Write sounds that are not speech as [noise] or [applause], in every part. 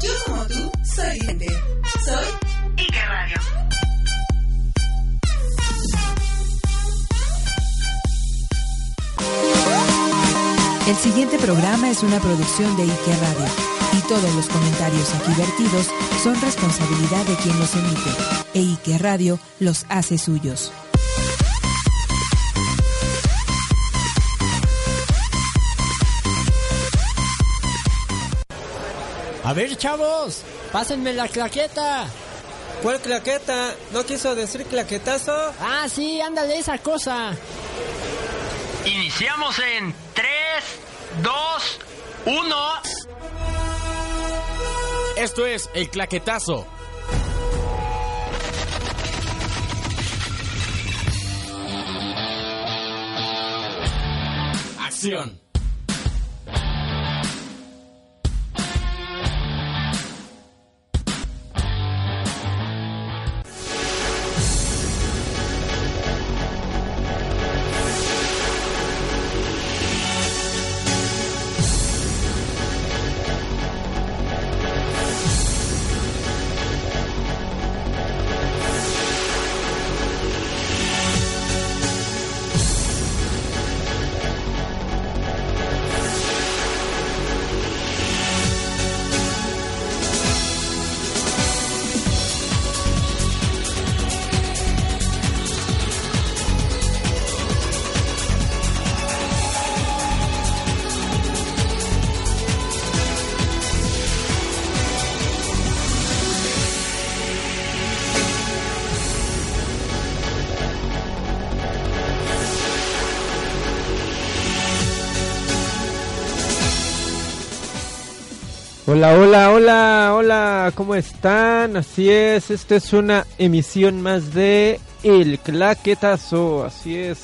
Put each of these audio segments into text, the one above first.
Yo como tú soy gente. Soy Ike Radio. El siguiente programa es una producción de Ike Radio y todos los comentarios aquí vertidos son responsabilidad de quien los emite e Ike Radio los hace suyos. A ver, chavos, pásenme la claqueta. ¿Cuál claqueta? ¿No quiso decir claquetazo? Ah, sí, ándale esa cosa. Iniciamos en 3, 2, 1. Esto es el claquetazo. Acción. Hola, hola, hola, hola, ¿cómo están? Así es, esta es una emisión más de El Claquetazo, así es.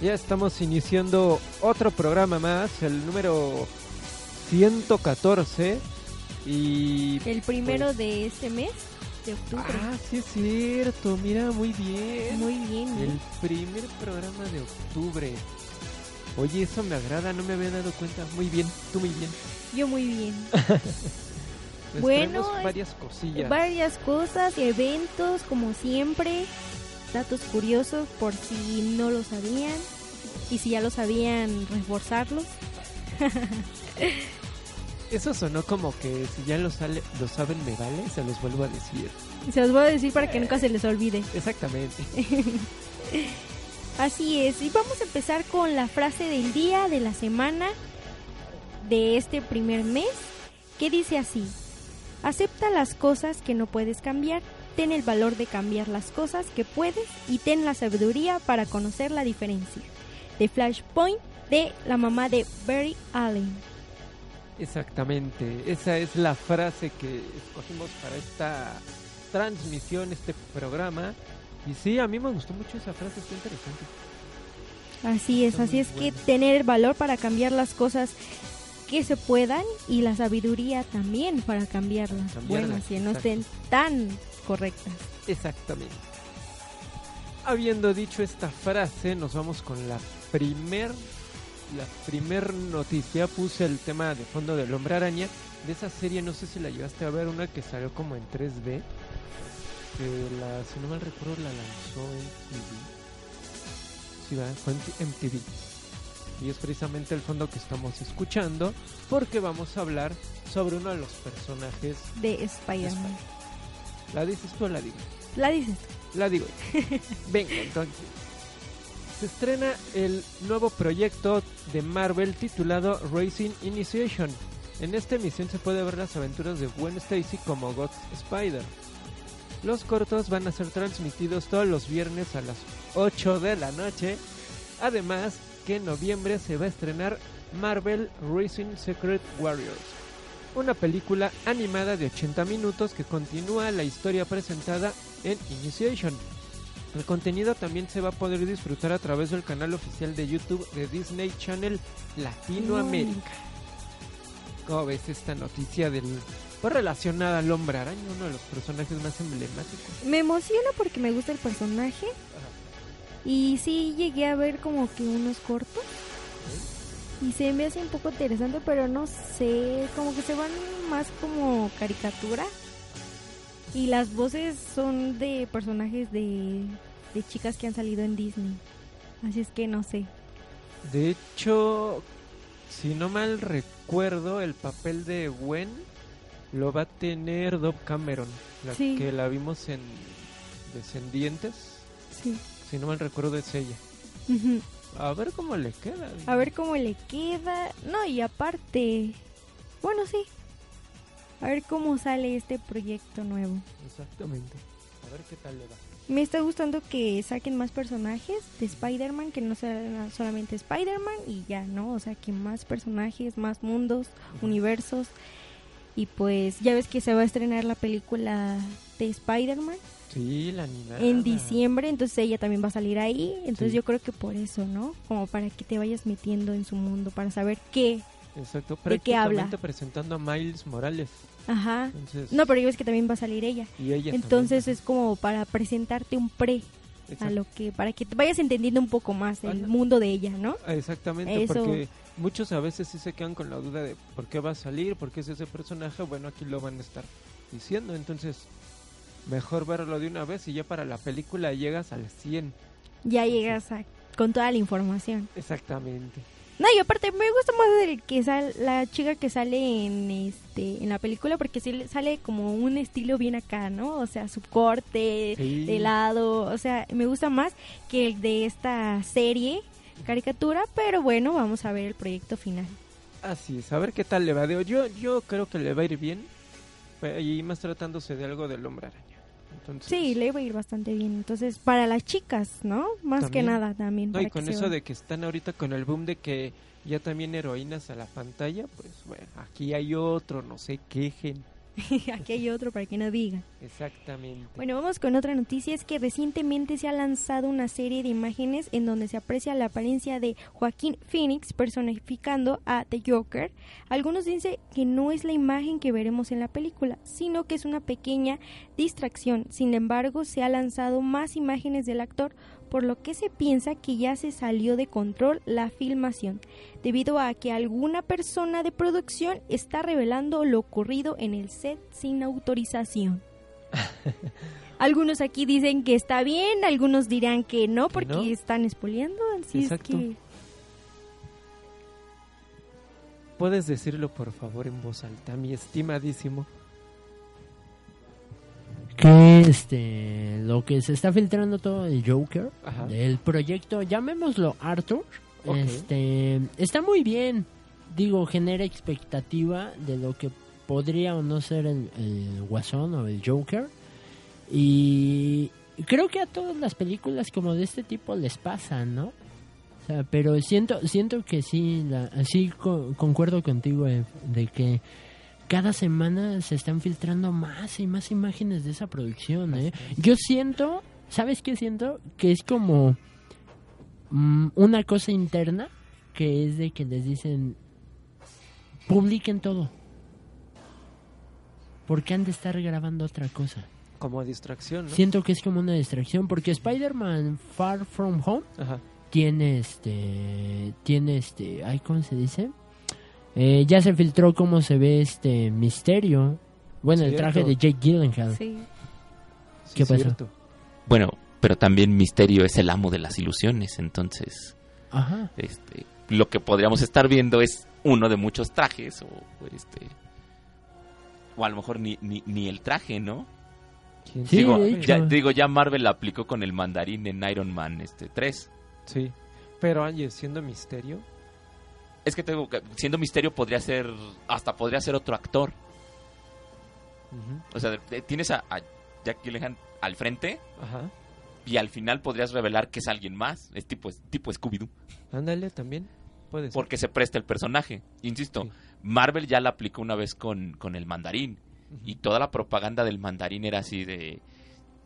Ya estamos iniciando otro programa más, el número 114 y... El primero de este mes, de octubre. Ah, sí es cierto, mira, muy bien. Muy bien. ¿eh? El primer programa de octubre. Oye, eso me agrada, no me había dado cuenta. Muy bien, tú muy bien. Yo muy bien. Les [laughs] [laughs] Bueno, varias cosillas. Varias cosas, eventos, como siempre. Datos curiosos por si no lo sabían. Y si ya lo sabían, reforzarlos. [laughs] Eso sonó como que si ya lo, sale, lo saben me vale, se los vuelvo a decir. Se los voy a decir para que nunca se les olvide. Exactamente. Así es, y vamos a empezar con la frase del día, de la semana, de este primer mes, que dice así, acepta las cosas que no puedes cambiar, ten el valor de cambiar las cosas que puedes y ten la sabiduría para conocer la diferencia. De Flashpoint de la mamá de Barry Allen. Exactamente. Esa es la frase que escogimos para esta transmisión, este programa. Y sí, a mí me gustó mucho esa frase, está interesante. Así es, Está así es que tener el valor para cambiar las cosas que se puedan y la sabiduría también para cambiarlas, Cambiarlas, buenas, que no estén tan correctas. Exactamente. Habiendo dicho esta frase, nos vamos con la primer la primer noticia. Puse el tema de fondo del Hombre Araña. De esa serie, no sé si la llegaste a ver, una que salió como en 3D. Que la, si no mal recuerdo, la lanzó en TV. Sí, ¿verdad? fue MTV. Y es precisamente el fondo que estamos escuchando. Porque vamos a hablar sobre uno de los personajes. De Spider-Man. ¿La dices tú o la digo? La dices. La digo. [laughs] Venga, entonces. Se estrena el nuevo proyecto de Marvel titulado Racing Initiation. En esta emisión se puede ver las aventuras de Gwen Stacy como Ghost Spider. Los cortos van a ser transmitidos todos los viernes a las 8 de la noche. Además que en noviembre se va a estrenar Marvel Racing Secret Warriors, una película animada de 80 minutos que continúa la historia presentada en Initiation. El contenido también se va a poder disfrutar a través del canal oficial de YouTube de Disney Channel Latinoamérica. ¿Cómo ves esta noticia del relacionada al hombre araña, uno de los personajes más emblemáticos? Me emociona porque me gusta el personaje. Y sí llegué a ver como que unos cortos. Y se me hace un poco interesante, pero no sé, como que se van más como caricatura. Y las voces son de personajes de, de chicas que han salido en Disney. Así es que no sé. De hecho, si no mal recuerdo, el papel de Gwen lo va a tener Dove Cameron, la Sí. que la vimos en Descendientes. Sí. Si no mal recuerdo es ella. A ver cómo le queda. A ver cómo le queda. No, y aparte, bueno, sí. A ver cómo sale este proyecto nuevo. Exactamente. A ver qué tal le va. Me está gustando que saquen más personajes de Spider-Man, que no sea solamente Spider-Man y ya, ¿no? O sea, que más personajes, más mundos, universos. Y pues ya ves que se va a estrenar la película de Spider-Man Sí, la animada. en diciembre, entonces ella también va a salir ahí. Entonces Sí. yo creo que por eso, ¿no? Como para que te vayas metiendo en su mundo, para saber qué. Exacto. ¿De qué habla? presentando a Miles Morales. Ajá. Entonces, No, pero ya ves que también va a salir ella. y ella Entonces también. es como para presentarte un pre a Exacto. lo que para que te vayas entendiendo un poco más el Ajá. mundo de ella, ¿no? Exactamente, Eso. porque muchos a veces sí se quedan con la duda de por qué va a salir, por qué es ese personaje. Bueno, aquí lo van a estar diciendo. Entonces, mejor verlo de una vez y ya para la película llegas al 100. Ya llegas a- con toda la información. Exactamente. No, y aparte me gusta más el que sal, la chica que sale en este en la película porque sí le sale como un estilo bien acá, ¿no? O sea, su corte Sí. de lado, o sea, me gusta más que el de esta serie caricatura, pero bueno, vamos a ver el proyecto final. Así es, a ver qué tal le va. Yo, yo creo que le va a ir bien. pe- Y más tratándose de algo del hombre araña. Entonces, Sí, le va a ir bastante bien. Entonces, para las chicas, ¿no? Más que También. nada también. No, y que con eso de que están ahorita con el boom de que ya también heroínas a la pantalla, pues bueno, aquí hay otro, no se quejen. [laughs] Aquí hay otro para que no digan. Exactamente. Bueno, vamos con otra noticia. Es que recientemente se ha lanzado una serie de imágenes en donde se aprecia la apariencia de Joaquín Phoenix personificando a The Joker. Algunos dicen que no es la imagen que veremos en la película, sino que es una pequeña distracción. Sin embargo, se ha lanzado más imágenes del actor, por lo que se piensa que ya se salió de control la filmación, debido a que alguna persona de producción está revelando lo ocurrido en el set sin autorización. [laughs] Algunos aquí dicen que está bien, algunos dirán que no Que porque no. están espoliando, así Exacto. es que ¿Puedes decirlo por favor en voz alta, mi estimadísimo? Que este lo que se está filtrando todo el Joker Ajá. del proyecto llamémoslo Arthur este está muy bien. Digo genera expectativa de lo que podría o no ser el, el Guasón o el Joker. Y creo que a todas las películas como de este tipo les pasa no o sea, pero siento siento que sí la, sí co- concuerdo contigo de que cada semana se están filtrando más y más imágenes de esa producción, ¿eh? Yo siento, ¿sabes qué siento? Que es como mm, una cosa interna que es de que les dicen publiquen todo. Porque han de estar grabando otra cosa. Como distracción, ¿no? Siento que es como una distracción porque Spider-Man Far From Home Ajá. tiene este tiene este ay cómo se dice Eh, ya se filtró cómo se ve este misterio bueno el traje de Cierto. Jake Gyllenhaal sí. Sí, ¿Qué pasó? cierto. Bueno, pero también Misterio es el amo de las ilusiones, entonces ajá este lo que podríamos estar viendo es uno de muchos trajes o este o a lo mejor ni, ni, ni el traje, ¿no? ¿Quién Sí, digo, ya, digo, ya Marvel la aplicó con el mandarín en Iron Man este 3. Sí. Pero oye, siendo misterio. Es que tengo que- siendo Misterio podría ser hasta podría ser otro actor. O sea, tienes a, a Jack Gyllenhaal al frente Ajá. y al final podrías revelar que es alguien más, es tipo es tipo Scooby-Doo, Ándale también. Puede ser. porque se presta el personaje. Insisto, Sí. Marvel ya la aplicó una vez con, con el mandarín y toda la propaganda del mandarín era así de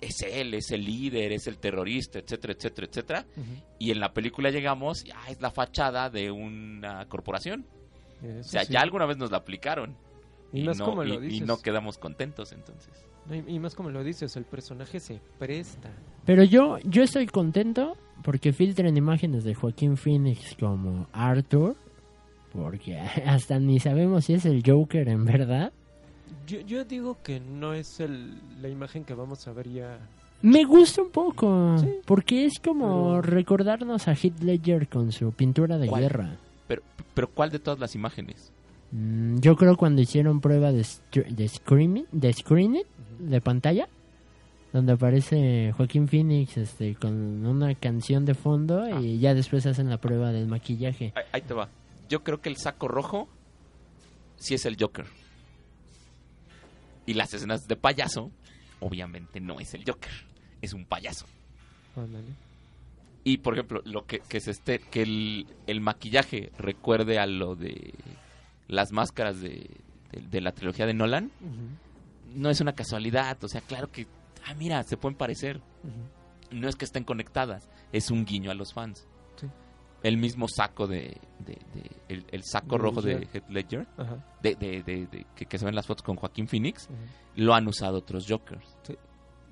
es él, es el líder, es el terrorista, etcétera, etcétera, etcétera. Y en la película llegamos, y, ah, es la fachada de una corporación. Eso O sea, sí. ya alguna vez nos la aplicaron. Y más no, como y- lo y dices. no quedamos contentos entonces. Y, y más como lo dices, el personaje se presta. Pero yo, yo estoy contento porque filtren imágenes de Joaquín Phoenix como Arthur. Porque [laughs] hasta ni sabemos si es el Joker en verdad. Yo, yo digo que no es el, la imagen que vamos a ver ya. Me gusta un poco. Sí. Porque es como Pero- recordarnos a Heath Ledger con su pintura de ¿Cuál? guerra. Pero, pero ¿cuál de todas las imágenes? Mm, Yo creo cuando hicieron prueba de, de screening, de screening, de pantalla, donde aparece Joaquín Phoenix este, con una canción de fondo Ah. y ya después hacen la prueba del maquillaje. Ahí, ahí te va. Yo creo que el saco rojo sí es el Joker. Y las escenas de payaso, obviamente no es el Joker, es un payaso. Ándale. Y por ejemplo, lo que, que se esté, que el, el maquillaje recuerde a lo de las máscaras de, de- de la trilogía de Nolan, no es una casualidad. O sea, claro que, ah, mira, se pueden parecer. No es que estén conectadas, es un guiño a los fans. El mismo saco de, de- de- el, el saco De rojo de. Heath Ledger, Ajá. de, de- de- de- que, que se ven las fotos con Joaquín Phoenix, lo han usado otros Jokers. Sí.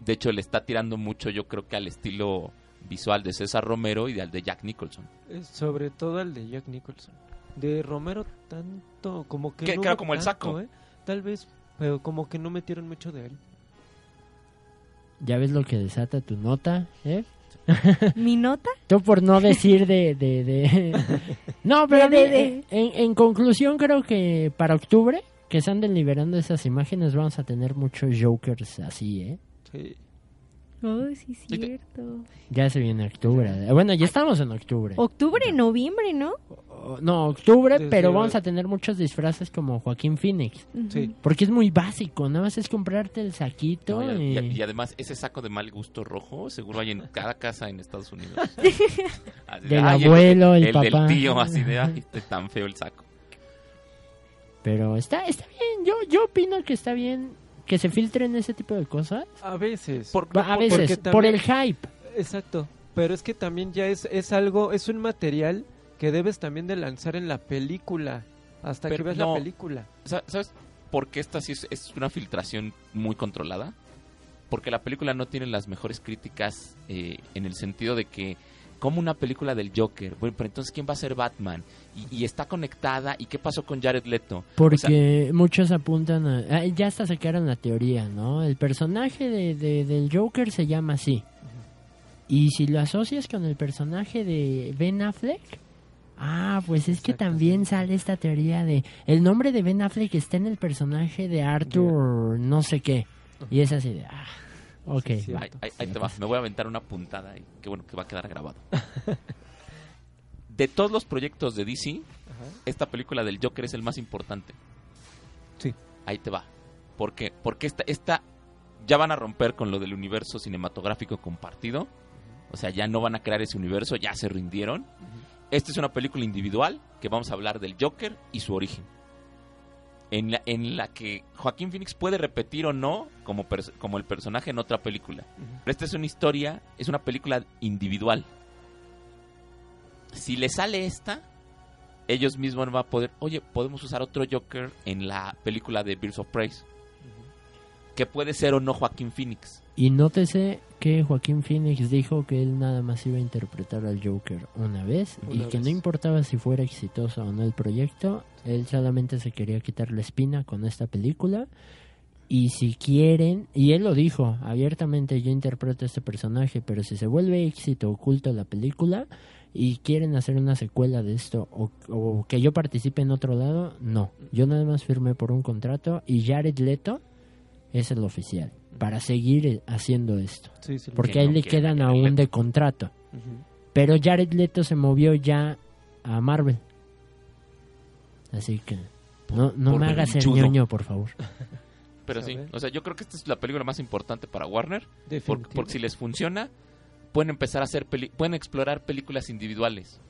De hecho, le está tirando mucho, yo creo que al estilo visual de César Romero y al de Jack Nicholson. Eh, Sobre todo el de Jack Nicholson. De Romero tanto como que... Que- no era como el saco. ¿eh? Tal vez, pero como que no metieron mucho de él. ¿Ya ves lo que desata tu nota? ¿eh? [laughs] ¿Mi nota? Tú por no decir de... de, de- [laughs] no, pero de- de. En, en conclusión creo que para octubre, que se anden liberando esas imágenes, vamos a tener muchos Jokers así, ¿eh? Sí. Oh, sí, cierto. Ya se viene octubre. Bueno, ya estamos en octubre. Octubre, noviembre, ¿no? O- No, octubre, Desde- pero vamos a tener muchos disfraces como Joaquín Phoenix. Sí. Porque es muy básico, nada más es comprarte el saquito No, y, y... y- y además, ese saco de mal gusto rojo seguro hay en cada casa en Estados Unidos. [laughs] Así Del "Ay, abuelo, el el, papá". del tío, así de, ay, este tan feo el saco. Pero está, está bien, yo, yo opino que está bien que se filtren ese tipo de cosas. A veces. Por- A veces, también- por el hype. Exacto. Pero es que también ya es, es algo, es un material que debes también de lanzar en la película. Hasta que veas no. la película. Sa- ¿Sabes por qué esta sí es, es una filtración muy controlada? Porque la película no tiene las mejores críticas eh, en el sentido de que, como una película del Joker, bueno, pero entonces, ¿quién va a ser Batman? Y, y está conectada, ¿y qué pasó con Jared Leto? Porque muchos apuntan a... ah, ya hasta sacaron la teoría, ¿no? El personaje de, de- del Joker se llama así. Y si lo asocias con el personaje de Ben Affleck... Ah, pues es que también sale esta teoría de... El nombre de Ben Affleck está en el personaje de Arthur no sé qué. Y es así de... Ah, ok. Sí. Ahí, ahí- ahí te va, me voy a aventar una puntada y qué bueno que va a quedar grabado. De todos los proyectos de DC, Ajá. esta película del Joker es el más importante. Sí. Ahí te va. ¿Por qué? Porque esta, esta ya van a romper con lo del universo cinematográfico compartido. O sea, ya no van a crear ese universo, ya se rindieron. Esta es una película individual que vamos a hablar del Joker y su origen. En la, en la que Joaquín Phoenix puede repetir o no como, como el personaje en otra película. Pero esta es una historia, es una película individual. Si le sale esta, ellos mismos van a poder, oye, podemos usar otro Joker en la película de Birds of Prey. Que puede ser o no Joaquín Phoenix. Y nótese que Joaquín Phoenix dijo que él nada más iba a interpretar al Joker una vez y que no importaba si fuera exitoso o no el proyecto, él solamente se quería quitar la espina con esta película. Y si quieren, y él lo dijo abiertamente, yo interpreto a este personaje, pero si se vuelve éxito oculto la película y quieren hacer una secuela de esto o, o que yo participe en otro lado, no. Yo nada más firmé por un contrato y Jared Leto es el oficial para seguir eh, haciendo esto. Sí, sí. Porque Que ahí no le quedan aún Leto. de contrato. Pero Jared Leto se movió ya a Marvel. Así que no, no por me hagas el ñoño, por favor. [laughs] Pero sí, o sea, yo creo que esta es la película más importante para Warner. Porque si les funciona, pueden empezar a hacer, peli- pueden explorar películas individuales.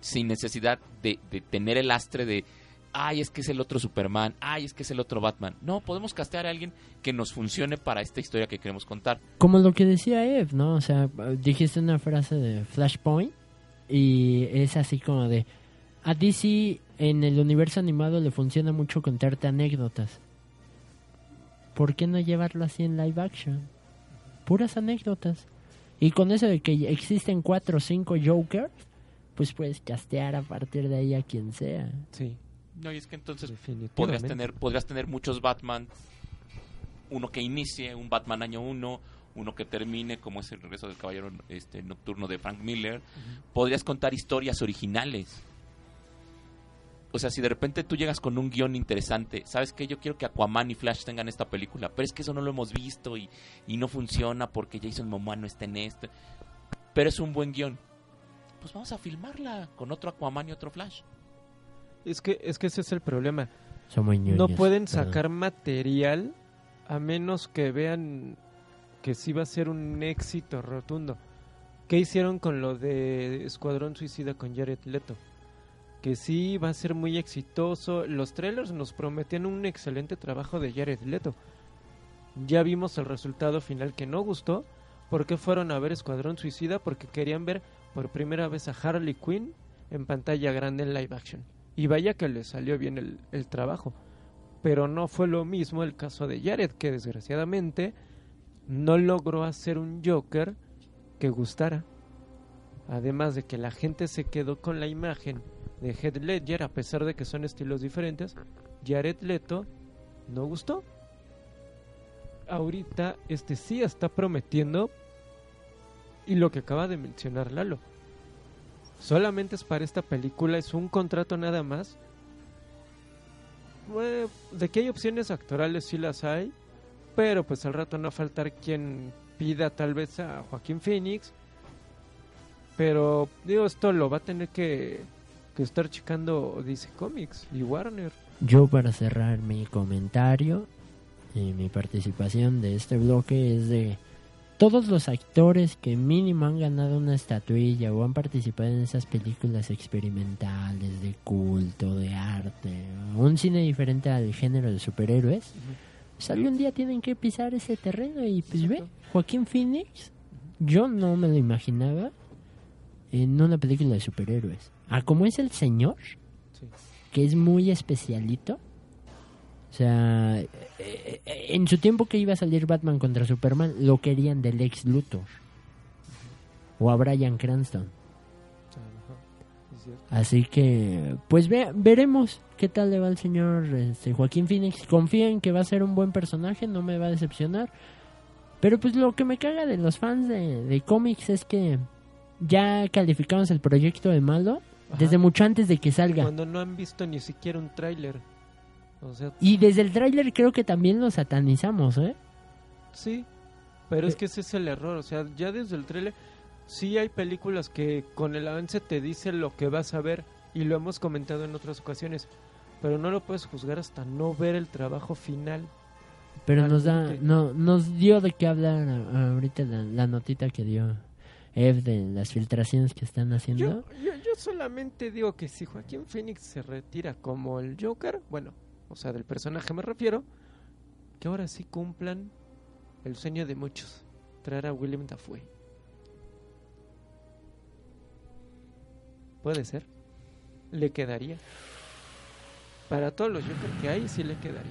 Sin necesidad de, de tener el lastre de, ay, es que es el otro Superman, ay, es que es el otro Batman. No, podemos castear a alguien que nos funcione para esta historia que queremos contar. Como lo que decía Eve, ¿no? O sea, dijiste una frase de Flashpoint y es así como de... A DC en el universo animado le funciona mucho contarte anécdotas. ¿por qué no llevarlo así en live action? Puras anécdotas. Y con eso de que existen cuatro o cinco Jokers, pues puedes castear a partir de ahí a quien sea. Sí, No, y es que entonces podrías tener, podrías tener muchos Batman. Uno que inicie, un Batman año uno, uno que termine, como es el regreso del Caballero este, Nocturno de Frank Miller. Podrías contar historias originales. O sea, si de repente tú llegas con un guion interesante, ¿sabes qué? Yo quiero que Aquaman y Flash tengan esta película, pero es que eso no lo hemos visto y, y no funciona porque Jason Momoa no está en este. Pero es un buen guion. Pues vamos a filmarla con otro Aquaman y otro Flash. Es que, es que ese es el problema. Son muy No pueden perdón. sacar material a menos que vean que sí va a ser un éxito rotundo. ¿Qué hicieron con lo de Escuadrón Suicida con Jared Leto? Que sí va a ser muy exitoso. Los trailers nos prometían un excelente trabajo de Jared Leto. Ya vimos el resultado final que no gustó. ¿Por qué fueron a ver Escuadrón Suicida? Porque querían ver por primera vez a Harley Quinn en pantalla grande en live action. Y vaya que le salió bien el, el trabajo. Pero no fue lo mismo el caso de Jared, que desgraciadamente no logró hacer un Joker que gustara. Además de que la gente se quedó con la imagen de Heath Ledger, a pesar de que son estilos diferentes, Jared Leto no gustó. Ahorita este sí está prometiendo y lo que acaba de mencionar Lalo. Solamente es para esta película, es un contrato nada más. De que hay opciones actorales sí las hay, pero pues al rato no va a faltar quien pida tal vez a Joaquín Phoenix. Pero digo, esto lo va a tener que, que estar checando DC Comics y Warner. Yo para cerrar mi comentario y mi participación de este bloque es de todos los actores que mínimo han ganado una estatuilla o han participado en esas películas experimentales de culto, de arte, un cine diferente al género de superhéroes, pues algún día tienen que pisar ese terreno y pues ve. Joaquín Phoenix, yo no me lo imaginaba en una película de superhéroes. Ah, como es el señor, Sí. que es muy especialito. O sea, eh, en su tiempo que iba a salir Batman contra Superman, lo querían del ex Luthor. O a Brian Cranston. Así que, pues ve- veremos qué tal le va al señor este, Joaquín Phoenix. Confío en que va a ser un buen personaje, no me va a decepcionar. Pero pues lo que me caga de los fans de, de cómics es que ya calificamos el proyecto de malo Ajá. desde mucho antes de que salga. Cuando no han visto ni siquiera un tráiler. O sea, Y desde el tráiler creo que también lo satanizamos, ¿eh? Sí, pero es que ese es el error, o sea, ya desde el trailer sí hay películas que con el avance te dicen lo que vas a ver y lo hemos comentado en otras ocasiones, pero no lo puedes juzgar hasta no ver el trabajo final. Pero nos da, no, nos dio de qué hablar ahorita la, la notita que dio Ev de las filtraciones que están haciendo. Yo, yo, yo solamente digo que si Joaquín Phoenix se retira como el Joker, bueno, o sea, del personaje me refiero, que ahora sí cumplan el sueño de muchos, traer a William Dafoe. Puede ser. Le quedaría. Para todos los Joker que hay, sí le quedaría.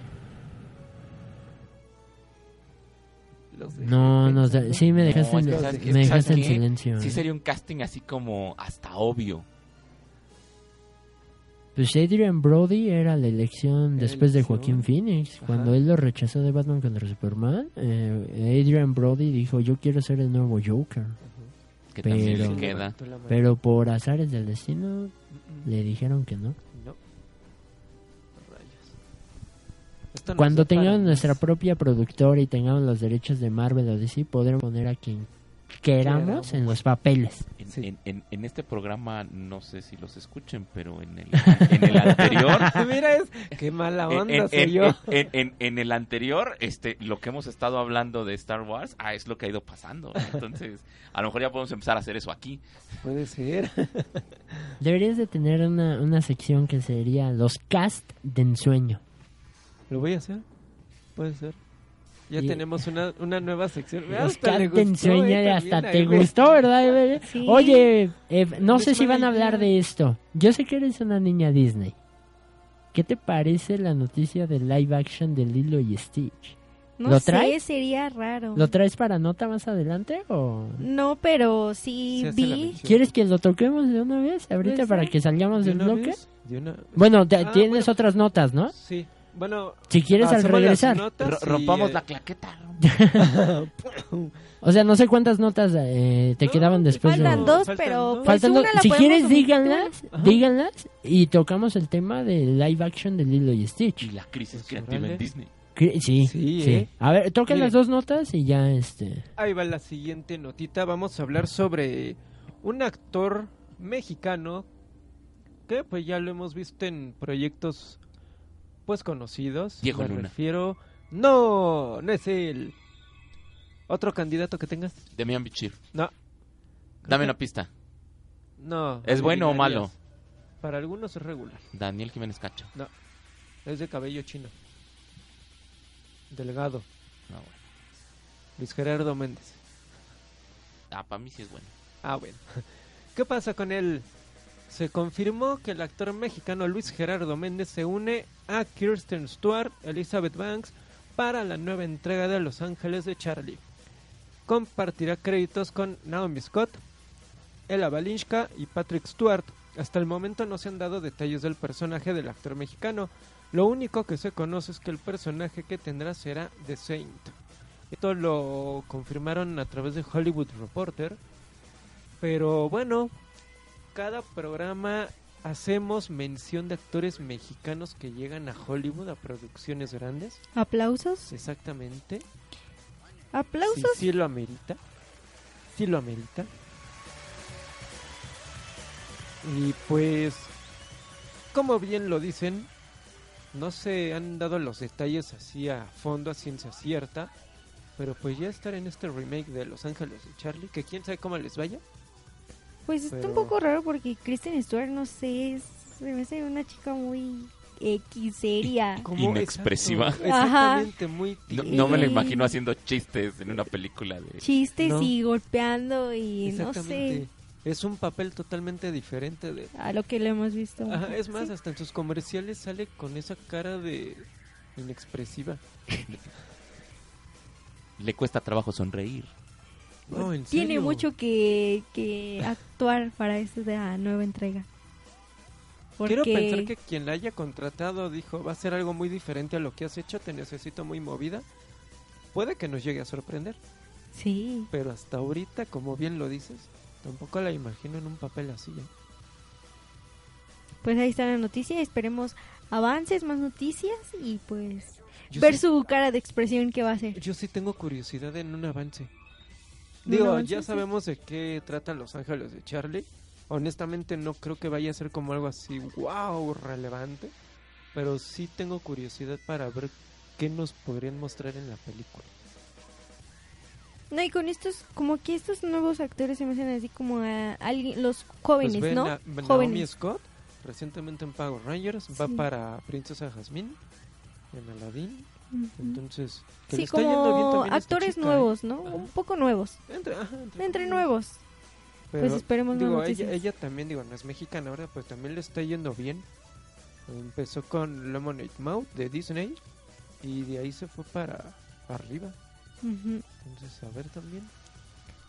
Los No, pensando. sí me No, dejaste, que en, me ¿sabes dejaste en silencio. Sí ¿eh? sería un casting así como hasta obvio. Pues Adrian Brody era la elección Era después de. Joaquín Phoenix. Ajá. Cuando él lo rechazó de Batman contra Superman, eh, Adrian Brody dijo, yo quiero ser el nuevo Joker. Que también Pero- le queda. Por azares del destino, Mm, mm. le dijeron que no. Cuando tengamos nuestra propia productora y tengamos los derechos de Marvel o DC, podremos poner a quien queramos en los papeles. En, Sí. en- en- en este programa, no sé si los escuchen, pero en el, en el anterior... [laughs] Mira, es qué mala onda en- soy en- yo. en- en- en el anterior, este, lo que hemos estado hablando de Star Wars, ah, es lo que ha ido pasando. Entonces, a lo mejor ya podemos empezar a hacer eso aquí. Puede ser. [laughs] Deberías de tener una, una sección que sería los cast de ensueño. Lo voy a hacer. Puede ser. Ya Y- tenemos una, una nueva sección. Hasta de gustó, ensueño eh, hasta te gustó, ¿verdad? [laughs] Sí. Oye, eh, no sé si van a hablar de esto. Yo sé que eres una niña Disney. ¿Qué te parece la noticia de live action de Lilo y Stitch? No ¿Lo sé, traes? sería raro. ¿Lo traes para nota más adelante o...? No, pero sí vi. ¿Quieres que lo toquemos de una vez ahorita Pues, para que salgamos ¿De del bloque? vez? ¿De una- Bueno, te- Ah, tienes bueno. otras notas, ¿no? Sí. Bueno, Si quieres al regresar. y, rompamos eh, la claqueta. [laughs] O sea, no sé cuántas notas eh, te No, quedan después de... Faltan dos, pero dos. pues Faltan una Si quieres, díganlas, Ajá. díganlas y tocamos el tema de live action de Lilo y Y Stitch. la crisis creativa en Disney. Sí, sí. Sí, ¿eh? A ver, toquen las dos notas y ya este... Ahí va la siguiente notita. Vamos a hablar sobre un actor mexicano que pues ya lo hemos visto en proyectos pues conocidos. Diego Me Luna. refiero... No, no es él. ¿Otro candidato que tengas? Demian Bichir. No. Dame que- una pista. No. ¿Es bueno o malo? Para algunos es regular. Daniel Jiménez Cacho. Es de cabello chino. Delgado. No, bueno. Luis Gerardo Méndez. Ah, para mí sí es bueno. Ah, bueno. [laughs] ¿Qué pasa con él? Se confirmó que el actor mexicano Luis Gerardo Méndez se une a Kirsten Stewart, Elizabeth Banks, para la nueva entrega de Los Ángeles de Charlie. Compartirá créditos con Naomi Scott, Ella Balinska y Patrick Stewart. Hasta el momento no se han dado detalles del personaje del actor mexicano. Lo único que se conoce es que el personaje que tendrá será The Saint. Esto lo confirmaron a través de Hollywood Reporter. Pero bueno, cada programa hacemos mención de actores mexicanos que llegan a Hollywood a producciones grandes. Aplausos. Exactamente. Aplausos. Sí, sí lo amerita. Sí lo amerita. Y pues, como bien lo dicen, no se han dado los detalles así a fondo, a ciencia cierta. Pero pues ya estar en este remake de Los Ángeles de Charlie, que quién sabe cómo les vaya. Pues está Pero- un poco raro porque Kristen Stewart, no sé, es- se me hace una chica muy X seria. Inexpresiva. exacto, exactamente, muy No, no me lo imagino haciendo chistes en una película de... Chistes No. y golpeando y no sé, Es un papel totalmente diferente de... a lo que lo hemos visto. Ajá, es más, Sí. hasta en sus comerciales sale con esa cara de inexpresiva. [laughs] Le cuesta trabajo sonreír. No, en Tiene serio. mucho que, que actuar para esta nueva entrega. Porque Quiero pensar que quien la haya contratado dijo, va a ser algo muy diferente a lo que has hecho, te necesito muy movida. Puede que nos llegue a sorprender, Sí, pero hasta ahorita, como bien lo dices, tampoco la imagino en un papel así. ¿eh? pues ahí está la noticia. Esperemos avances, más noticias y pues Yo ver sí- su cara de expresión que va a hacer. Yo sí tengo curiosidad en un avance. ¿Un Digo, avance? ya sabemos de qué trata Los Ángeles de Charlie. Honestamente no creo que vaya a ser como algo así, wow, relevante. Pero sí tengo curiosidad para ver qué nos podrían mostrar en la película. No, y con estos, como que estos nuevos actores se me hacen así como a alguien, los jóvenes, pues ven ¿no? a Naomi jóvenes. Scott, recientemente en Power Rangers, va Sí. para Princesa Jasmine en Aladdin. Entonces, que le Sí, está yendo bien como también a esta actores chica, ¿eh? nuevos, ¿no? Ajá. Un poco nuevos. Entre, entre Entre nuevos. Pero, Pues esperemos digo, ella, ella también, digo, no es mexicana ahora, pues también le está yendo bien. Empezó con Lemonade Mouth de Disney y de ahí se fue para arriba. Ujú. Entonces, a ver también.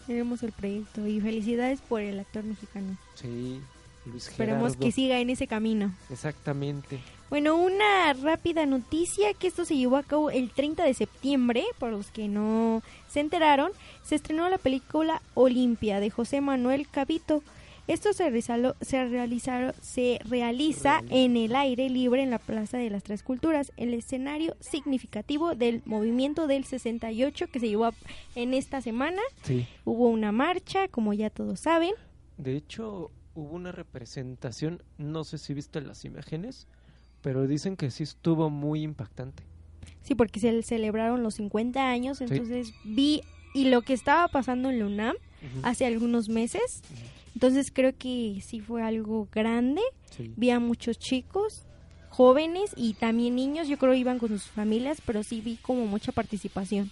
Veremos el proyecto y felicidades por el actor mexicano. Sí, Luis Esperemos Gerardo. que siga en ese camino. Exactamente. Bueno, una rápida noticia que esto se llevó a cabo el 30 de septiembre, por los que no se enteraron, se estrenó la película Olimpia de José Manuel Cabito. Esto se, realizó- se, realizaron- se realiza Realiza. en el aire libre en la Plaza de las Tres Culturas, el escenario significativo del movimiento del 68 que se llevó a- en esta semana. Sí. Hubo una marcha, como ya todos saben. De hecho, hubo una representación, no sé si viste las imágenes, pero dicen que sí estuvo muy impactante. Sí, porque se celebraron los 50 años, entonces vi y lo que estaba pasando en la UNAM hace algunos meses, entonces creo que sí fue algo grande, Sí. vi a muchos chicos, jóvenes y también niños, yo creo iban con sus familias, pero sí vi como mucha participación.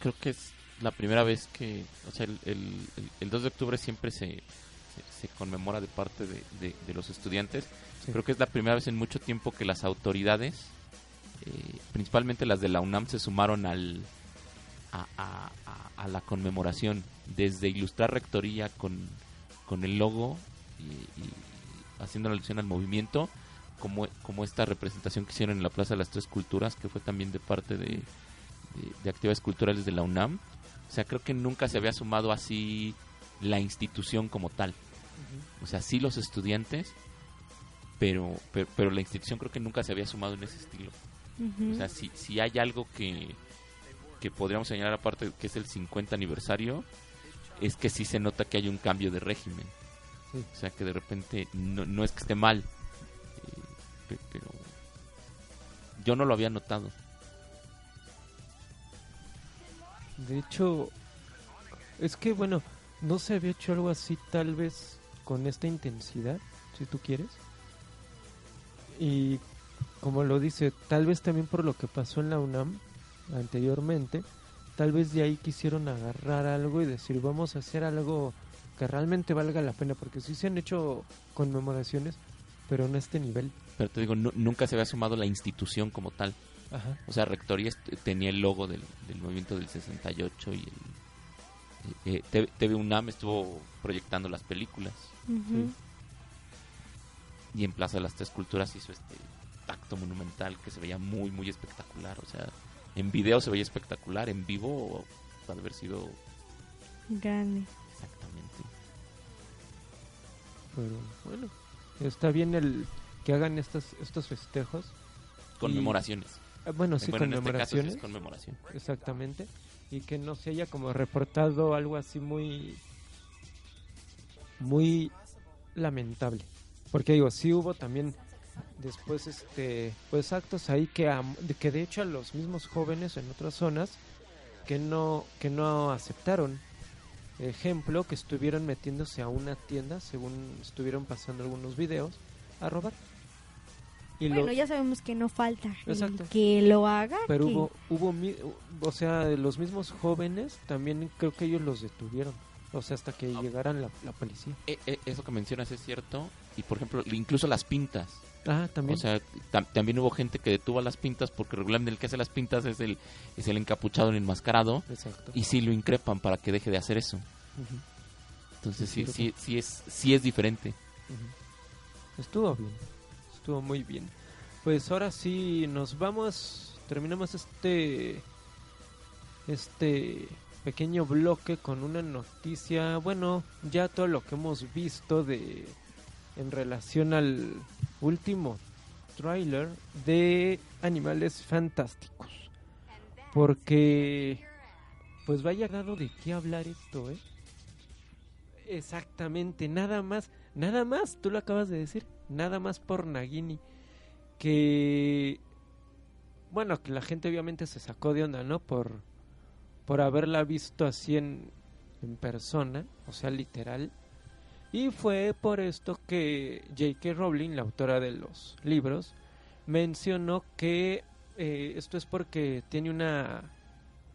Creo que es la primera vez que, o sea, el, el- el- el 2 de octubre siempre se, se, se conmemora de parte de, de- de los estudiantes. Sí. Creo que es la primera vez en mucho tiempo que las autoridades eh, principalmente las de la UNAM, se sumaron al a, a- la conmemoración, desde ilustrar rectoría con, con el logo y, y haciendo alusión al movimiento, como, como esta representación que hicieron en la Plaza de las Tres Culturas, que fue también de parte de, de, de actividades culturales de la UNAM. O sea, creo que nunca se había sumado así la institución como tal. O sea, sí los estudiantes, pero, pero, pero la institución creo que nunca se había sumado en ese estilo. O sea, si, si hay algo que, que podríamos señalar aparte que es el 50 aniversario, es que sí se nota que hay un cambio de régimen. Sí. O sea, que de repente no, no es que esté mal, eh, pe- pero yo no lo había notado. De hecho, es que bueno, no se había hecho algo así tal vez con esta intensidad, si tú quieres. Y como lo dice, tal vez también por lo que pasó en la UNAM anteriormente, tal vez de ahí quisieron agarrar algo y decir, vamos a hacer algo que realmente valga la pena, porque sí se han hecho conmemoraciones, pero no a este nivel. Pero te digo, nu- nunca se había sumado la institución como tal. Ajá. O sea, Rectoría tenía el logo del, del movimiento del 68 y el eh, eh, TV, TV UNAM estuvo proyectando las películas. Ujú. Y en Plaza de las Tres Culturas hizo este acto monumental que se veía muy, muy espectacular. O sea, en video se veía espectacular, en vivo ha de haber sido Grande. exactamente. Pero bueno, está bien el que hagan estos, estos festejos. Conmemoraciones. Ah, Bueno, sí, bueno, este caso sí conmemoraciones. es conmemoración. Exactamente. Y que no se haya como reportado algo así muy. muy lamentable. Porque digo, sí hubo también después este pues actos ahí que am- de que de hecho a los mismos jóvenes en otras zonas que no que no aceptaron ejemplo que estuvieron metiéndose a una tienda según estuvieron pasando algunos videos a robar y Bueno, lo- ya sabemos que no falta Exacto. que lo haga. pero que- hubo, hubo, mi- o sea, los mismos jóvenes también creo que ellos los detuvieron. O sea, hasta que llegaran la, la policía. Eh, eh, eso que mencionas es cierto. Y por ejemplo, incluso las pintas. Ah, también. O sea, tam- también hubo gente que detuvo a las pintas porque regularmente el que hace las pintas es el, es el encapuchado, el enmascarado. Exacto. Y sí lo increpan para que deje de hacer eso. Entonces sí, Sí, sí, es, sí es diferente. Estuvo bien. Estuvo muy bien. Pues ahora sí nos vamos. Terminamos este. Este pequeño bloque con una noticia. Bueno, ya todo lo que hemos visto de. En relación al último tráiler de Animales Fantásticos. Porque. Pues vaya dado de qué hablar esto, ¿eh? Exactamente, nada más, nada más, tú lo acabas de decir, nada más por Nagini. Que. Bueno, que la gente obviamente se sacó de onda, ¿no? Por, por haberla visto así en, en persona, o sea, literal. Y fue por esto que J.K. Rowling, la autora de los libros, mencionó que eh, esto es porque tiene una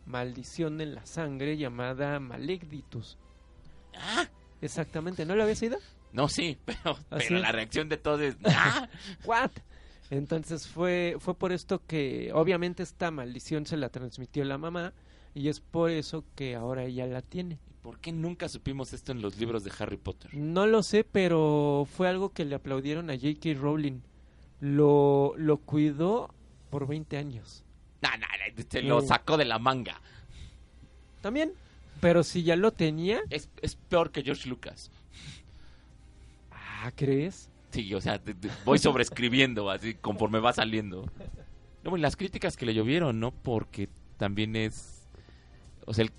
maldición en la sangre llamada Malegditus. Exactamente, ¿no lo habías oído? No, sí, [laughs] pero, ¿Ah, pero la reacción de todos es... [laughs] ¡Ah! ¿What? Entonces fue, fue por esto que obviamente esta maldición se la transmitió la mamá y es por eso que ahora ella la tiene. ¿Por qué nunca supimos esto en los libros de Harry Potter? No lo sé, pero fue algo que le aplaudieron a J.K. Rowling. Lo, lo cuidó por 20 años. No, no, no, se lo Mm. sacó de la manga. También, pero si ya lo tenía, Es, es peor que George Lucas. ah, ¿crees? Sí, o sea, de- voy sobreescribiendo así conforme va saliendo. No, y las críticas que le llovieron, ¿no? Porque también es... O sea, el-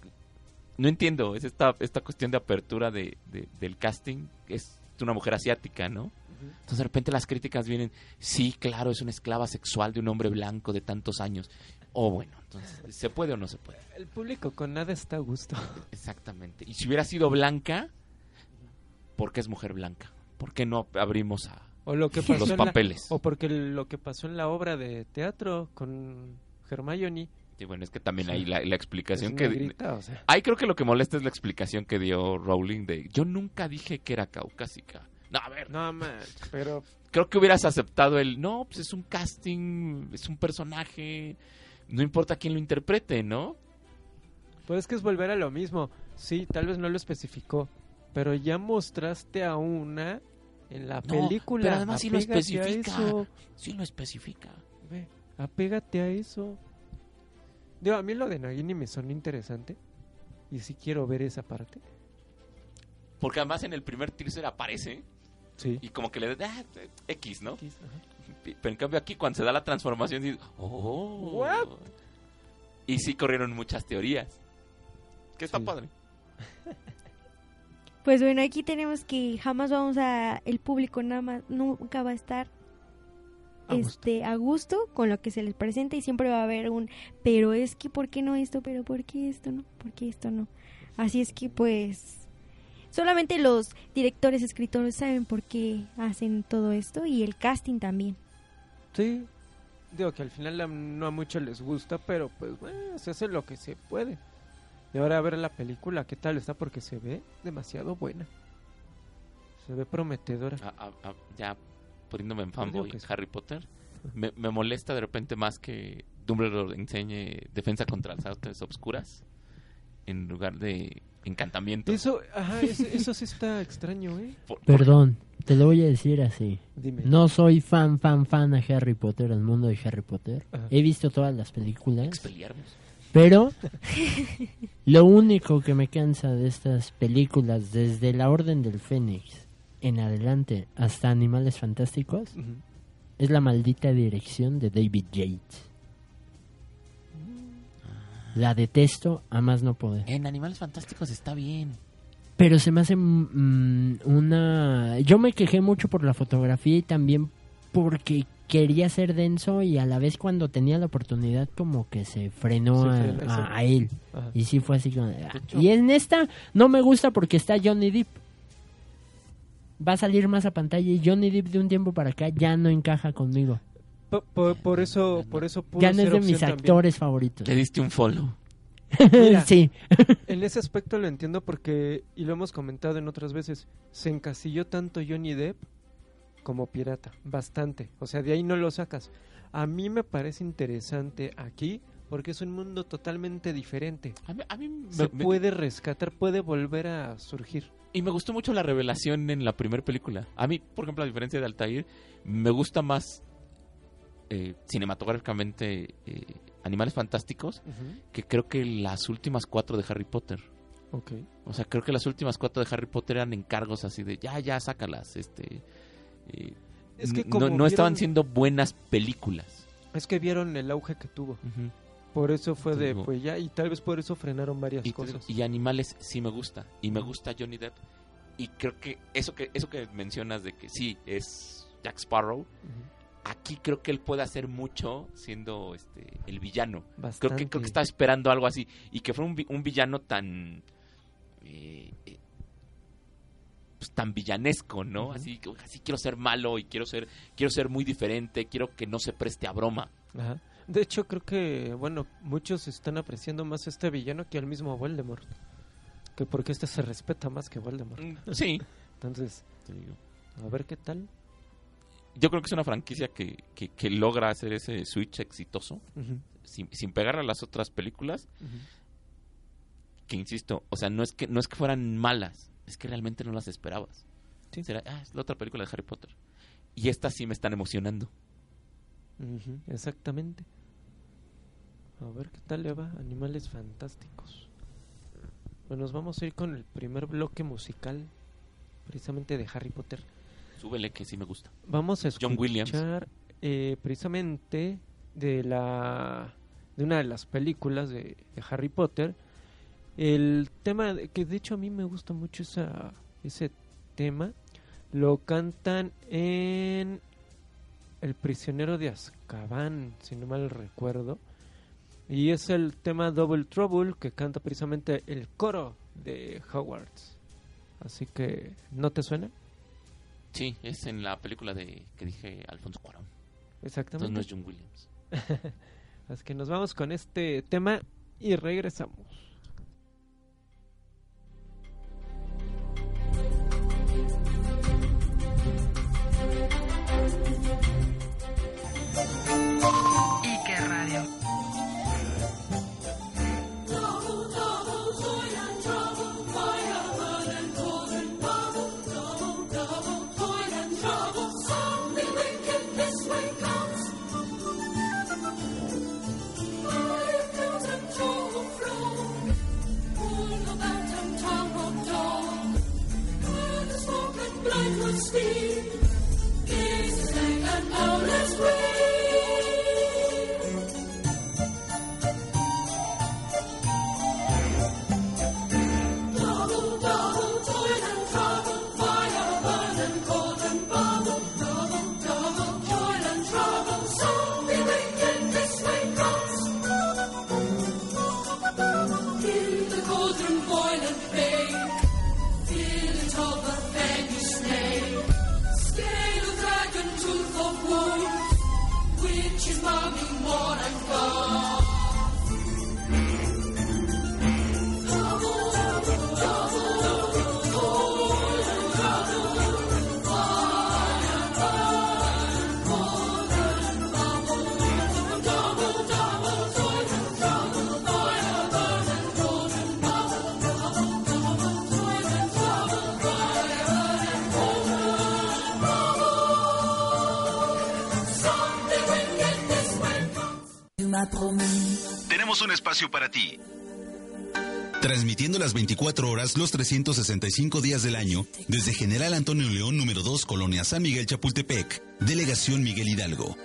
no entiendo, es esta, esta cuestión de apertura de, de- del casting. Es una mujer asiática, ¿no? Entonces de repente las críticas vienen, sí, claro, es una esclava sexual de un hombre blanco de tantos años. O bueno, entonces, ¿se puede o no se puede? El público con nada está a gusto. Exactamente. Y si hubiera sido blanca, ¿por qué es mujer blanca? ¿Por qué no abrimos a O lo que pasó los la- papeles? o porque lo que pasó en la obra de teatro con Hermione. Sí, bueno, es que también hay la, la explicación es que... negrita, o sea. Ahí creo que lo que molesta es la explicación que dio Rowling de... Yo nunca dije que era caucásica. No, a ver, No, man, pero creo que hubieras aceptado el, no, pues es un casting, es un personaje, no importa quién lo interprete, ¿no? pues es que es volver a lo mismo. Sí, tal vez no lo especificó, pero ya mostraste a una en la No, película. pero además sí lo especifica. Sí lo especifica. Ve, apégate a eso. Digo, a mí lo de Nagini me sonó interesante. Y sí quiero ver esa parte. Porque además en el primer teaser aparece Sí. y como que le da ah, X, ¿no? X, ajá. Pero en cambio aquí cuando se da la transformación dices, oh. What? Y sí corrieron muchas teorías. Que está Sí. padre. Pues bueno, aquí tenemos que jamás vamos a el público nada más nunca va a estar A gusto. este a gusto con lo que se les presenta y siempre va a haber un pero es que por qué no esto, pero por qué esto no, por qué esto no. Así es que pues solamente los directores, escritores saben por qué hacen todo esto y el casting también. Sí. Digo que al final no a muchos les gusta, pero pues bueno, se hace lo que se puede. Y ahora a ver la película, ¿qué tal está? Porque se ve demasiado buena. Se ve prometedora. A- a- a- ya poniéndome en digo fanboy. Harry Potter. Me, me molesta de repente más que Dumbledore enseñe defensa contra las artes obscuras en lugar de encantamiento. Eso, ajá, [laughs] eso, eso sí está extraño, ¿eh? Por- Perdón, te lo voy a decir así. Dime. No soy fan, fan, fan a Harry Potter, al mundo de Harry Potter. Ajá. He visto todas las películas. Expelliarmus. Pero [laughs] lo único que me cansa de estas películas, desde la Orden del Fénix en adelante hasta Animales Fantásticos, es la maldita dirección de David Yates. La detesto a más no poder. En Animales Fantásticos está bien. Pero se me hace mm, una... Yo me quejé mucho por la fotografía y también porque quería ser denso y a la vez cuando tenía la oportunidad como que se frenó, Se a, él. Ajá. Y sí fue así como... ah. Y en esta no me gusta porque está Johnny Depp. Va a salir más a pantalla y Johnny Depp de un tiempo para acá ya no encaja conmigo. Po- po- Por, eso, por eso pudo Ya no es de mis también. actores favoritos. Le diste un follow. [laughs] Mira. sí. En ese aspecto lo entiendo porque, y lo hemos comentado en otras veces, se encasilló tanto Johnny Depp como pirata, bastante. O sea, de ahí no lo sacas. A mí me parece interesante aquí porque es un mundo totalmente diferente. A mí, a mí me- Se me- puede rescatar, puede volver a surgir. Y me gustó mucho la revelación en la primera película. A mí, por ejemplo, a diferencia de Altair, me gusta más eh, cinematográficamente eh, Animales Fantásticos que creo que las últimas cuatro de Harry Potter. Ok. O sea, creo que las últimas cuatro de Harry Potter eran encargos así de ya, ya, sácalas. Este, eh, Es que como no, no estaban siendo buenas películas. Es que vieron el auge que tuvo. Ujú. Por eso fue de, Digo- pues ya, y tal vez por eso frenaron varias y, cosas. y Animales sí me gusta. Y me gusta Johnny Depp. Y creo que eso que eso que mencionas de que sí es Jack Sparrow, aquí creo que él puede hacer mucho siendo este el villano. Creo Bastante. que, creo que estaba esperando algo así. Y que fuera un, un villano tan. eh, eh, pues, tan villanesco, ¿no? Ujú. Así que así quiero ser malo y quiero ser quiero ser muy diferente, quiero que no se preste a broma. Ajá. De hecho, creo que, bueno, muchos están apreciando más a este villano que al mismo Voldemort. Que porque este se respeta más que Voldemort. Mm, [laughs] Sí. Entonces, a ver qué tal. Yo creo que es una franquicia que, que, que logra hacer ese switch exitoso sin, sin pegar a las otras películas. Que insisto, o sea, no es que no es que fueran malas, es que realmente no las esperabas. Sí. Será, ah, es la otra película de Harry Potter. Y estas sí me están emocionando. Exactamente. A ver qué tal le va. Animales fantásticos. Bueno, nos vamos a ir con el primer bloque musical, precisamente de Harry Potter. Súbele que sí me gusta. Vamos a escuchar John Williams. eh, precisamente de la de una de las películas de, de Harry Potter el tema de- que de hecho a mí me gusta mucho esa, ese tema lo cantan en El prisionero de Azkaban si no mal recuerdo y es el tema Double Trouble que canta precisamente el coro de Hogwarts así que ¿no te suena? Sí, es en la película de que dije Alfonso Cuarón. Entonces Exactamente no es John Williams. [laughs] Así que nos vamos con este tema y regresamos. Tenemos un espacio para ti. Transmitiendo las 24 horas, los 365 días del año, desde General Antonio León, número 2, Colonia San Miguel Chapultepec, Delegación Miguel Hidalgo.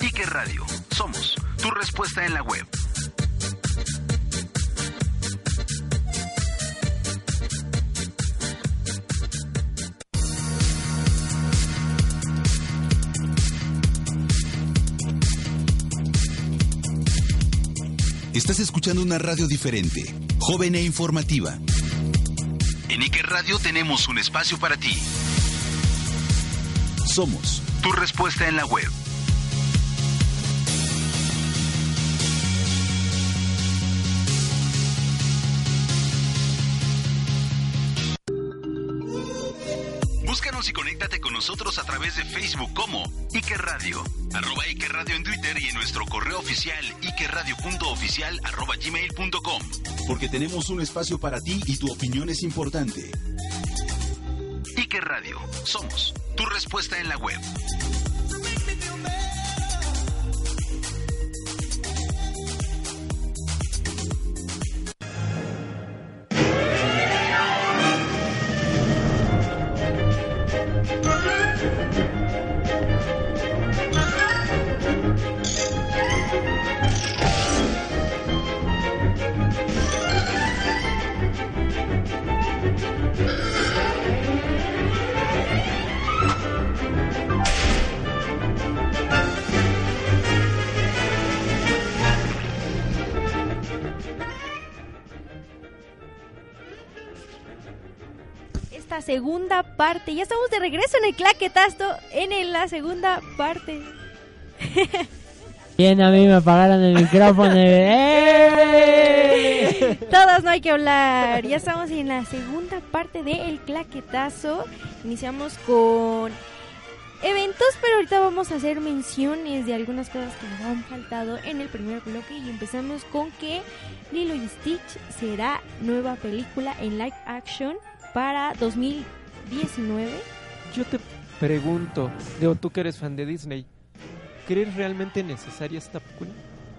Ike Radio, somos tu respuesta en la web. Estás escuchando una radio diferente, joven e informativa. En Iker Radio tenemos un espacio para ti. Somos tu respuesta en la web. A través de Facebook como Iker Radio, arroba Iker Radio en Twitter y en nuestro correo oficial ikerradio.oficial arroba gmail.com. Porque tenemos un espacio para ti y tu opinión es importante. Iker Radio, somos tu respuesta en la web. Segunda parte, ya estamos de regreso en el claquetazo, en el- la segunda parte. Bien, a mí me apagaron el micrófono. [laughs] ¡Eh! Todos no hay que hablar. Ya estamos en la segunda parte de El Claquetazo. Iniciamos con eventos, pero ahorita vamos a hacer menciones de algunas cosas que nos han faltado en el primer bloque. Y empezamos con que Lilo y Stitch será nueva película en live action para 2019. Yo te pregunto, Leo, tú que eres fan de Disney, ¿crees realmente necesaria esta película?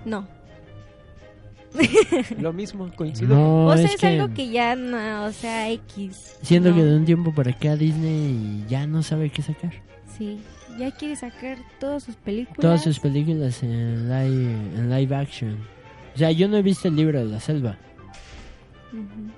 No. [laughs] Lo mismo, coincido. No, o sea, es es, que algo que ya no, o sea, X. siento No. que de un tiempo para acá Disney ya no sabe qué sacar. Sí, ya quiere sacar todas sus películas. Todas sus películas en live, en live action. O sea, yo no he visto el libro de la selva.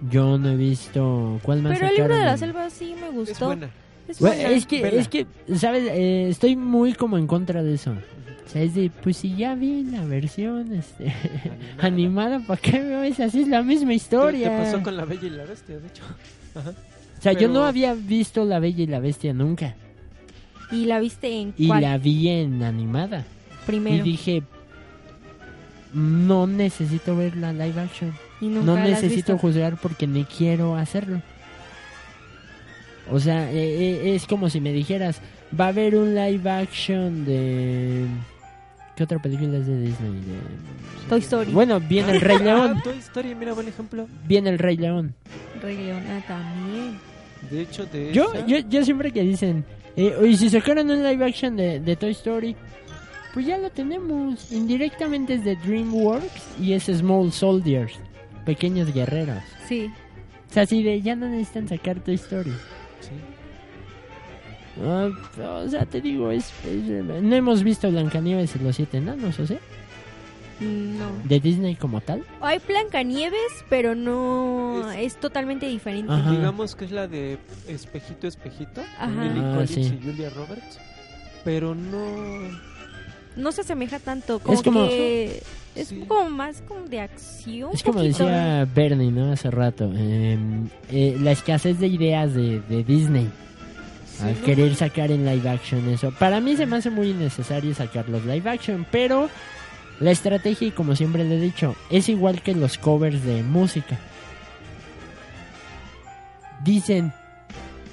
Yo no he visto... ¿Cuál más Pero el libro de la selva sí me gustó. Es buena. Es Bueno, buena. es que, Vela. es que, ¿sabes? Eh, estoy muy como en contra de eso. O sea, es de, pues si ya vi la versión este, animada, [laughs] ¿para qué me ves así? Es la misma ¿Qué historia. pasó con la Bella y la Bestia, de hecho? [laughs] Ajá. O sea, yo no había visto La Bella y la Bestia nunca. ¿Y la viste en Y la vi en animada. Primero. Y dije, no necesito ver la live action. Y nunca No la has necesito visto. juzgar porque ni quiero hacerlo. O sea, eh, eh, es como si me dijeras, va a haber un live action de... ¿Qué otra película es de Disney? De- Toy Story. Bueno, viene el Rey [laughs] León. Ah, Toy Story, mira, buen ejemplo. Viene el Rey León. Rey León, ah, también. De hecho, de Yo, esa- yo, yo siempre que dicen, eh, oye, si sacaran un live action de, de Toy Story, pues ya lo tenemos. Indirectamente es de DreamWorks y es Small Soldiers, pequeños guerreros. Sí. O sea, así de ya no necesitan sacar tu historia. Sí. Ah, o sea, te digo, es, es- no hemos visto Blancanieves y los siete enanos, o sea, No. de Disney como tal. Hay Blancanieves, pero no Es- es, totalmente diferente. Ajá. Digamos que es la de Espejito, Espejito. con Ajá. Lily Ah, Collins sí. y Julia Roberts. Pero no. No se asemeja tanto, como, Es como- que es Sí. como más como de acción. Es como poquito. decía Bernie, ¿no? Hace rato. eh, eh, la escasez de ideas de, de Disney. Sí, al ¿no? querer sacar en live action eso. Para mí se me hace muy innecesario sacar los live action, pero la estrategia, y como siempre le he dicho, es igual que los covers de música. Dicen,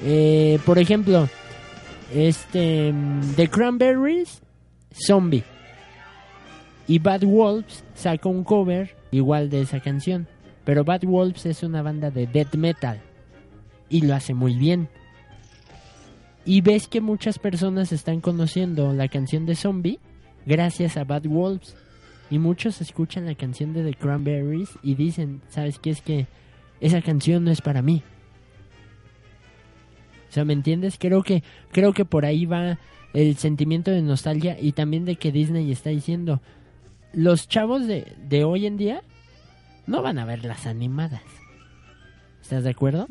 eh, por ejemplo, este mm, The Cranberries, Zombie. Y Bad Wolves saca un cover igual de esa canción. Pero Bad Wolves es una banda de death metal. Y lo hace muy bien. Y ves que muchas personas están conociendo la canción de Zombie gracias a Bad Wolves. Y muchos escuchan la canción de The Cranberries y dicen, ¿sabes qué? Es que esa canción no es para mí. O sea, ¿me entiendes? Creo que, creo que por ahí va el sentimiento de nostalgia y también de que Disney está diciendo, los chavos de, de hoy en día no van a ver las animadas. ¿Estás de acuerdo?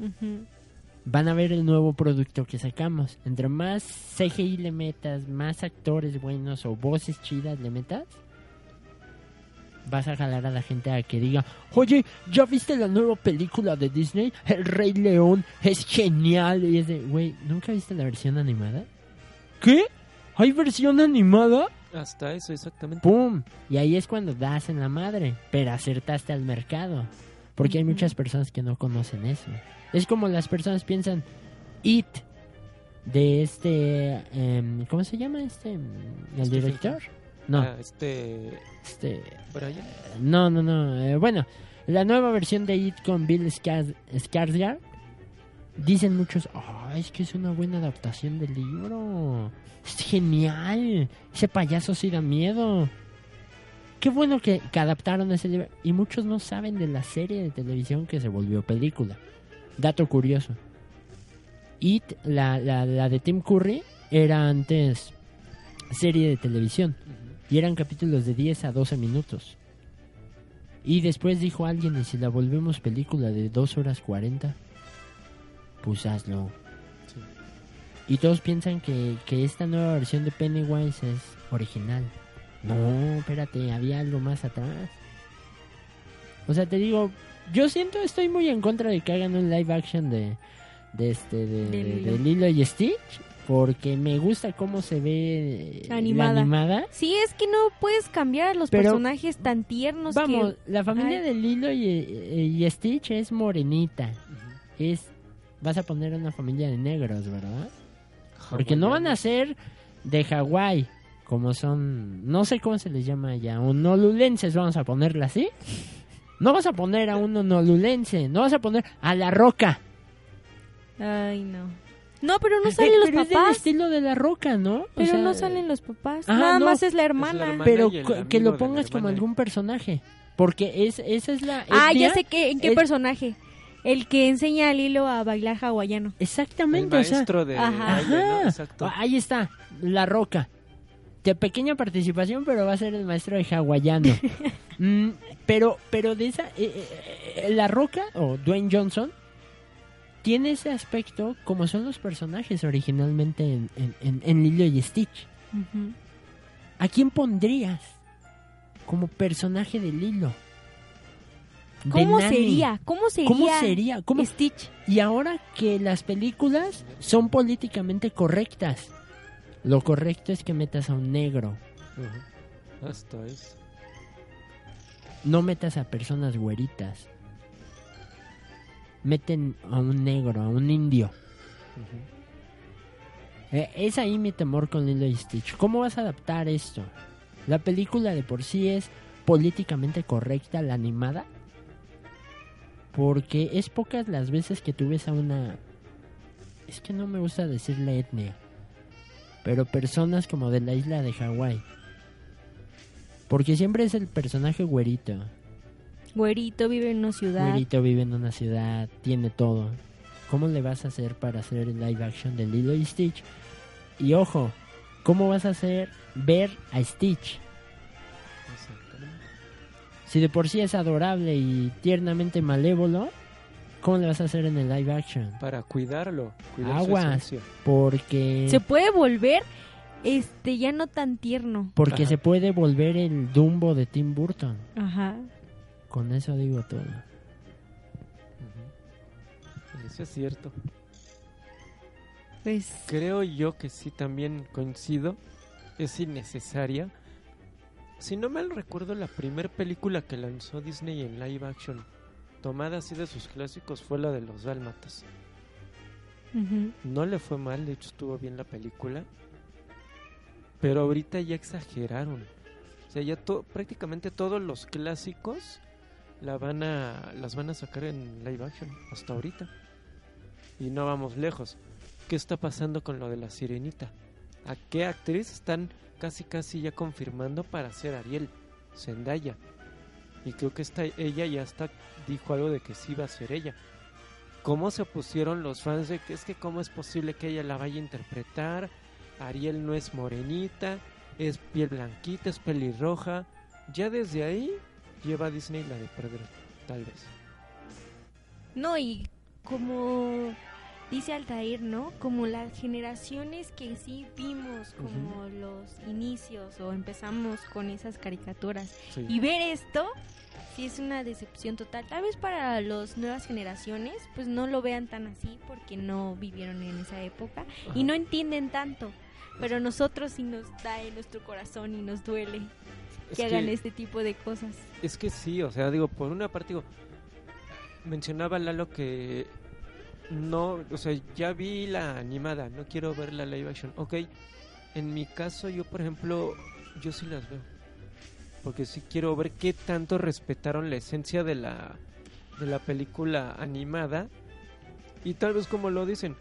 Van a ver el nuevo producto que sacamos. Entre más CGI le metas, más actores buenos o voces chidas le metas, vas a jalar a la gente a que diga, oye, ¿ya viste la nueva película de Disney? El Rey León es genial. Y es de, güey, ¿nunca viste la versión animada? ¿Qué? ¿Hay versión animada? Hasta eso, exactamente. ¡Pum! Y ahí es cuando das en la madre, pero acertaste al mercado. Porque hay muchas personas que no conocen eso. Es como las personas piensan, It, de este, em, ¿cómo se llama este? ¿El Stephen director? No, Ah, este. este, Brian. no, no, no. eh, bueno, la nueva versión de It con Bill Skars- Skarsgård. Dicen muchos, "Ah, es que es una buena adaptación del libro. Es genial. Ese payaso sí da miedo. Qué bueno que, que adaptaron ese libro. Y muchos no saben de la serie de televisión que se volvió película. Dato curioso. It, la, la, la de Tim Curry, era antes serie de televisión. Y eran capítulos de 10 a 12 minutos. Y después dijo alguien, ¿y si la volvemos película de 2 horas 40? Pues hazlo. Sí. Y todos piensan que, que esta nueva versión de Pennywise es original. No, espérate, había algo más atrás. O sea, te digo, yo siento, estoy muy en contra de que hagan un live action de, de este, de, De de- Lilo. de Lilo y Stitch. Porque me gusta cómo se ve eh, la Animada. animada. Sí, es que no puedes cambiar a los Pero- personajes tan tiernos Vamos, que... la familia Ay. de Lilo y, y Stitch es morenita. Es vas a poner una familia de negros, ¿verdad? Porque no van a ser de Hawái, como son, no sé cómo se les llama allá, honolulenses, vamos a ponerla así. No vas a poner a un honolulense, no vas a poner a la roca. Ay, no. No, pero no Eh, salen los pero es del papás. estilo de la roca, ¿no? O Pero sea, no salen los papás. Ajá, Nada no. más es la la hermana. Pero que lo pongas como algún personaje, porque es esa es la ah, ya sé que, en qué es- personaje. El que enseña al hilo a bailar hawaiano. El Exactamente, o sea, maestro de Ajá. baile, ¿no? Ajá. Exacto. Ahí está, La Roca. De pequeña participación, pero va a ser el maestro de hawaiano. [laughs] Mm, pero, pero de esa, eh, eh, eh, La Roca o Dwayne Johnson tiene ese aspecto como son los personajes originalmente en, en, en- en Lilo y Stitch. ¿A quién pondrías como personaje de Lilo? ¿Cómo sería? ¿Cómo sería? ¿Cómo sería? ¿Cómo, Stitch. y ahora que las películas son políticamente correctas, lo correcto es que metas a un negro, Ujú. Hasta eso. no metas a personas güeritas. Meten a un negro, a un indio. Eh, es ahí mi temor con Lilo y Stitch. ¿Cómo vas a adaptar esto? La película de por sí es políticamente correcta, la animada. Porque es pocas las veces que tú ves a una... Es que no me gusta decirle etnia. Pero personas como de la isla de Hawái. Porque siempre es el personaje güerito. Güerito vive en una ciudad. Güerito vive en una ciudad, tiene todo. ¿Cómo le vas a hacer para hacer el live action de Lilo y Stitch? Y ojo, ¿cómo vas a hacer ver a Stitch? Si de por sí es adorable y tiernamente malévolo, ¿cómo le vas a hacer en el live action? Para cuidarlo. Cuidar su Aguas, esencia. porque Se puede volver este ya no tan tierno. porque Ajá. se puede volver el Dumbo de Tim Burton. Ajá. Con eso digo todo. Eso es cierto. Pues Creo yo que sí también coincido. Es innecesaria. Si no mal recuerdo, la primera película que lanzó Disney en live action, tomada así de sus clásicos, fue la de los Dálmatas. No le fue mal, de hecho estuvo bien la película. Pero ahorita ya exageraron. O sea, ya to- prácticamente todos los clásicos la van a, las van a sacar en live action hasta ahorita. Y no vamos lejos. ¿Qué está pasando con lo de la sirenita? ¿A qué actriz están casi casi ya confirmando para ser Ariel? Zendaya. Y creo que esta, ella ya está, dijo algo de que sí va a ser ella cómo se pusieron los fans de que es que cómo es posible que ella la vaya a interpretar. Ariel no es morenita, es piel blanquita, es pelirroja. Ya desde ahí lleva a Disney la de perder, tal vez. No, y como dice Altair, ¿no? Como las generaciones que sí vimos como los inicios o empezamos con esas caricaturas Sí. y ver esto sí es una decepción total. Tal vez para las nuevas generaciones pues no lo vean tan así porque no vivieron en esa época y no entienden tanto. Pero nosotros sí nos da en nuestro corazón y nos duele Es que hagan que- este tipo de cosas. Es que sí, o sea, digo, por una parte, digo, mencionaba Lalo que no, o sea, ya vi la animada, no quiero ver la live action. Ok, en mi caso, yo, por ejemplo, yo sí las veo. Porque sí quiero ver qué tanto respetaron la esencia de la, de la película animada. Y tal vez como lo dicen,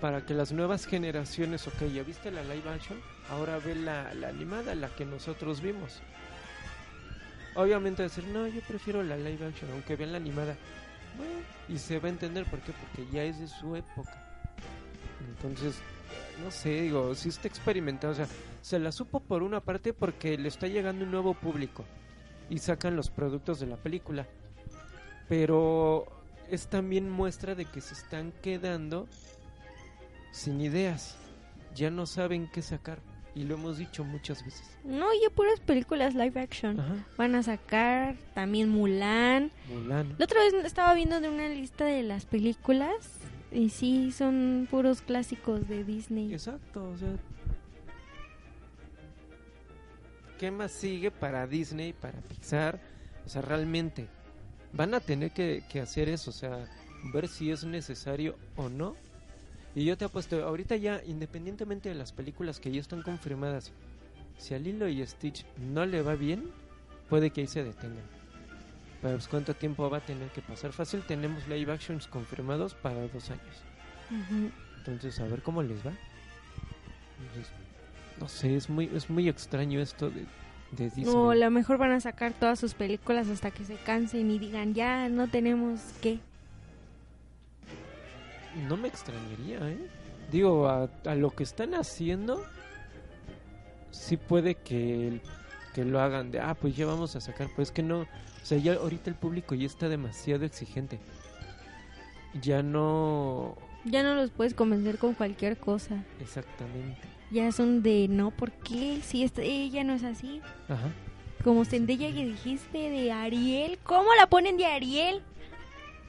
para que las nuevas generaciones, ok, ya viste la live action, ahora ve la, la animada, la que nosotros vimos. Obviamente decir, no, yo prefiero la live action, aunque vean la animada. Y se va a entender por qué, porque ya es de su época. Entonces, no sé, digo, si está experimentado, o sea, se la supo por una parte porque le está llegando un nuevo público y sacan los productos de la película. Pero es también muestra de que se están quedando sin ideas. Ya no saben qué sacar. Y lo hemos dicho muchas veces. No, ya puras películas live action. Ajá. Van a sacar también Mulan. Mulan. La otra vez estaba viendo de una lista de las películas y sí, son puros clásicos de Disney. Exacto, o sea. ¿Qué más sigue para Disney, para Pixar? O sea, realmente van a tener que, que hacer eso, o sea, ver si es necesario o no. Y yo te apuesto, ahorita ya, independientemente de las películas que ya están confirmadas, si a Lilo y Stitch no le va bien, puede que ahí se detengan. Pero pues, ¿cuánto tiempo va a tener que pasar? Fácil, tenemos live actions confirmados para dos años. Entonces, a ver cómo les va. Entonces, no sé, es muy, es muy extraño esto de, de Disney. No, a lo mejor van a sacar todas sus películas hasta que se cansen y digan, ya no tenemos qué. No me extrañaría, ¿eh? Digo, a, a lo que están haciendo, sí puede que, que lo hagan de, ah, pues ya vamos a sacar, pues es que no, o sea, ya ahorita el público ya está demasiado exigente. Ya no, Ya no los puedes convencer con cualquier cosa. exactamente. Ya son de, no, ¿por qué? Si esta- ella no es así. Ajá. Como Zendaya que dijiste de Ariel. ¿Cómo la ponen de Ariel?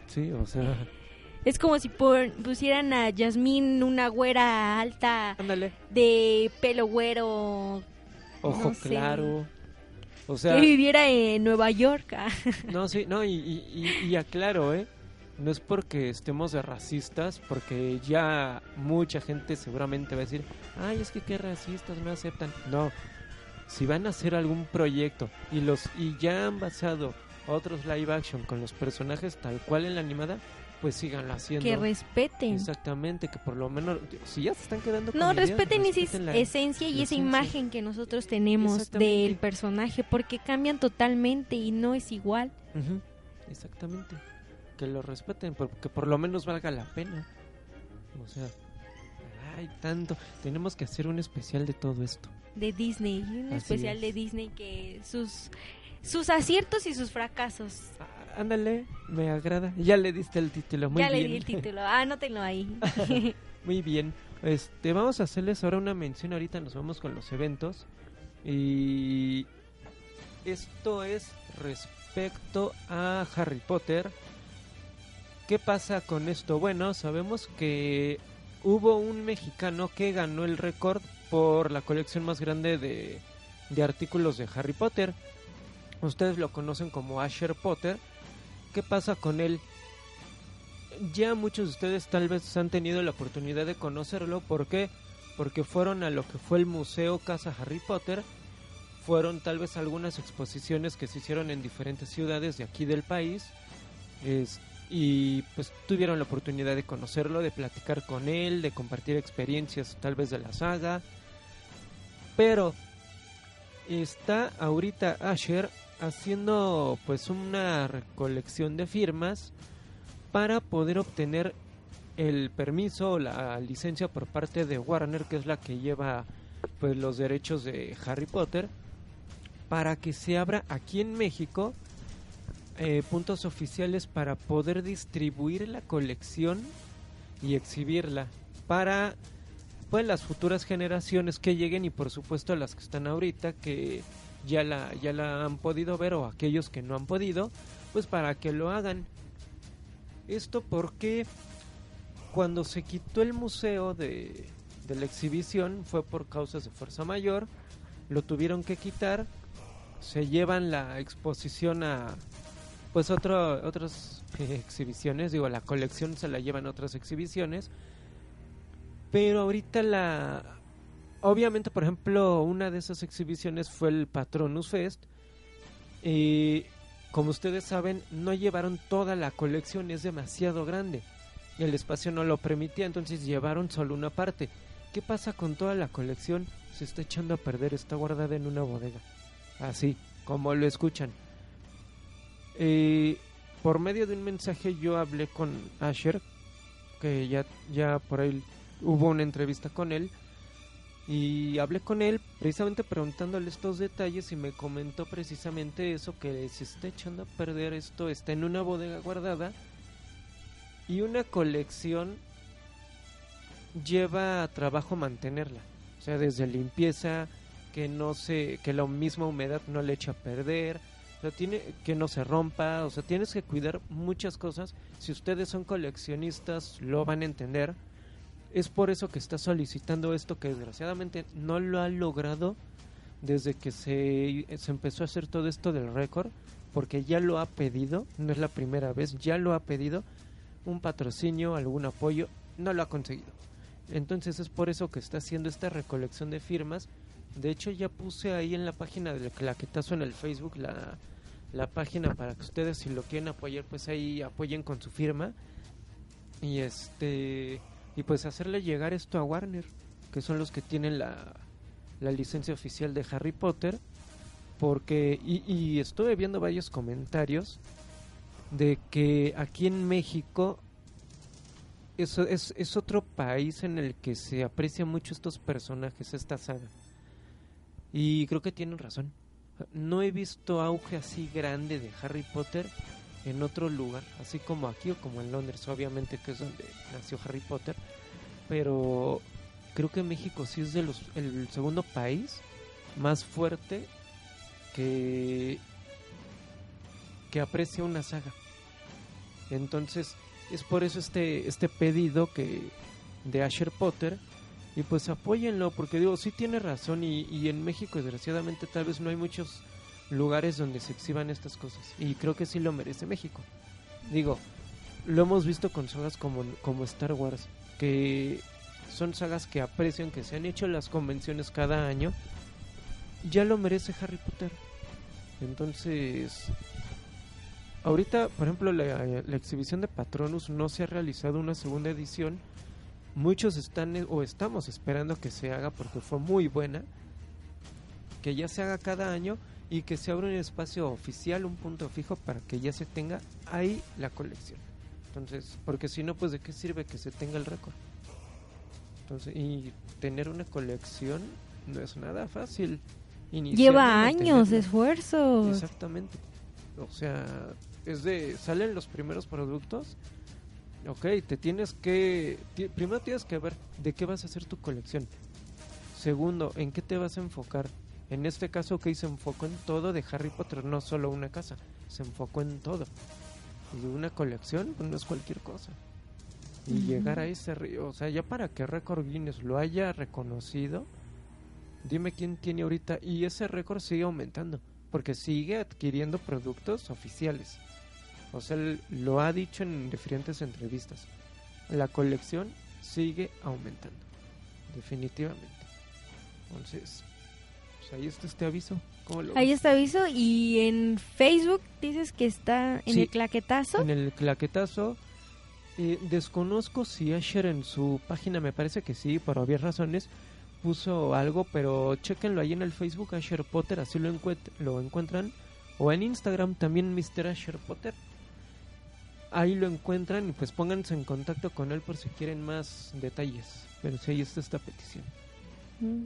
Sí, o sea, [laughs] Es como si pon- pusieran a Yasmín una güera alta ándale, de pelo güero ojo No sé. claro. O sea, que viviera en Nueva York. [laughs] No, sí, no, y, y, y- y aclaro, ¿eh? No es porque estemos de racistas, porque ya mucha gente seguramente va a decir, ay, es que qué racistas me aceptan. No, si van a hacer algún proyecto y los y ya han basado otros live action con los personajes tal cual en la animada, pues síganlo haciendo. Que respeten. Exactamente, que por lo menos, si ya se están quedando con No, ideas, respeten esa respeten la- esencia y esa imagen que nosotros tenemos del personaje, porque cambian totalmente y no es igual. Exactamente. Que lo respeten, porque por lo menos valga la pena. O sea, hay tanto. Tenemos que hacer un especial de todo esto. De Disney, un Así especial es. de Disney que sus sus aciertos y sus fracasos. Ah, Ándale, me agrada. Ya le diste el título, muy ya bien. le di el título, [laughs] anótenlo ahí. [laughs] Muy bien. Este, vamos a hacerles ahora una mención. Ahorita nos vamos con los eventos. Y esto es respecto a Harry Potter. ¿Qué pasa con esto? Bueno, sabemos que hubo un mexicano que ganó el récord por la colección más grande de, de artículos de Harry Potter. Ustedes lo conocen como Asher Potter. ¿Qué pasa con él? ya muchos de ustedes tal vez han tenido la oportunidad de conocerlo. ¿Por qué? Porque fueron a lo que fue el Museo Casa Harry Potter. Fueron tal vez algunas exposiciones que se hicieron en diferentes ciudades de aquí del país. Es- y pues tuvieron la oportunidad de conocerlo, de platicar con él, de compartir experiencias tal vez de la saga. Pero está ahorita Asher haciendo pues una recolección de firmas para poder obtener el permiso o la licencia por parte de Warner, que es la que lleva pues los derechos de Harry Potter, para que se abra aquí en México eh, puntos oficiales para poder distribuir la colección y exhibirla para pues las futuras generaciones que lleguen y por supuesto las que están ahorita que ya la ya la han podido ver o aquellos que no han podido pues para que lo hagan. Esto porque cuando se quitó el museo de, de la exhibición fue por causas de fuerza mayor, lo tuvieron que quitar, se llevan la exposición a pues otro, otras [laughs] exhibiciones, digo, la colección se la llevan a otras exhibiciones, pero ahorita la... Obviamente, por ejemplo, una de esas exhibiciones fue el Patronus Fest, y como ustedes saben, no llevaron toda la colección, es demasiado grande. El espacio no lo permitía, entonces llevaron solo una parte. ¿Qué pasa con toda la colección? Se está echando a perder, está guardada en una bodega. Así, como lo escuchan. Eh, por medio de un mensaje yo hablé con Asher, que ya, ya por ahí hubo una entrevista con él. Y hablé con él precisamente preguntándole estos detalles y me comentó precisamente eso, que se está echando a perder esto, está en una bodega guardada y una colección lleva trabajo mantenerla, o sea, desde limpieza, que no se, que la misma humedad no le eche a perder, o sea, tiene que no se rompa, o sea, tienes que cuidar muchas cosas. Si ustedes son coleccionistas, lo van a entender. Es por eso que está solicitando esto que desgraciadamente no lo ha logrado desde que se, se empezó a hacer todo esto del récord, porque ya lo ha pedido, no es la primera vez, ya lo ha pedido un patrocinio, algún apoyo, no lo ha conseguido. Entonces es por eso que está haciendo esta recolección de firmas. De hecho ya puse ahí en la página del claquetazo en el Facebook la, la página para que ustedes si lo quieren apoyar pues ahí apoyen con su firma. Y este y pues hacerle llegar esto a Warner, que son los que tienen la, la licencia oficial de Harry Potter. Porque, y, estuve viendo varios comentarios de que aquí en México eso es, es otro país en el que se aprecia mucho estos personajes, esta saga. Y creo que tienen razón. No he visto auge así grande de Harry Potter en otro lugar, así como aquí o como en Londres, obviamente que es donde nació Harry Potter, pero creo que México sí es de los el segundo país más fuerte que que aprecia una saga. Entonces, es por eso este este pedido que de Asher Potter y pues apóyenlo porque digo, sí tiene razón y, y en México desgraciadamente tal vez no hay muchos lugares donde se exhiban estas cosas y creo que sí lo merece México. Digo, lo hemos visto con sagas como, como Star Wars, que son sagas que aprecian, que se han hecho las convenciones cada año, ya lo merece Harry Potter. Entonces, ahorita, por ejemplo, la, la exhibición de Patronus no se ha realizado una segunda edición. Muchos están o estamos esperando que se haga porque fue muy buena. Que ya se haga cada año y que se abra un espacio oficial, un punto fijo para que ya se tenga ahí la colección. Entonces, porque si no, pues de qué sirve que se tenga el récord. Entonces, y tener una colección no es nada fácil. Lleva años de esfuerzos. Exactamente. O sea, es de salen los primeros productos. Ok, te tienes que primero tienes que ver de qué vas a hacer tu colección. Segundo, en qué te vas a enfocar. En este caso que se enfocó en todo de Harry Potter, no solo una casa, se enfocó en todo. Y una colección pues no es cualquier cosa. Y llegar a ese, ri- o sea, ya para que Record Guinness lo haya reconocido, dime quién tiene ahorita y ese récord sigue aumentando porque sigue adquiriendo productos oficiales. O sea, lo ha dicho en diferentes entrevistas. La colección sigue aumentando, definitivamente. Entonces, pues ahí está este aviso. ¿Cómo lo Ahí está aviso y en Facebook dices que está en Sí. el claquetazo. En el claquetazo. eh, desconozco si Asher en su página, me parece que sí, por obvias razones, puso algo, pero chequenlo ahí en el Facebook, Asher Potter, así lo, encuent- lo encuentran. O en Instagram también, Mr. Asher Potter. Ahí lo encuentran y pues pónganse en contacto con él por si quieren más detalles. Pero sí, ahí está esta petición.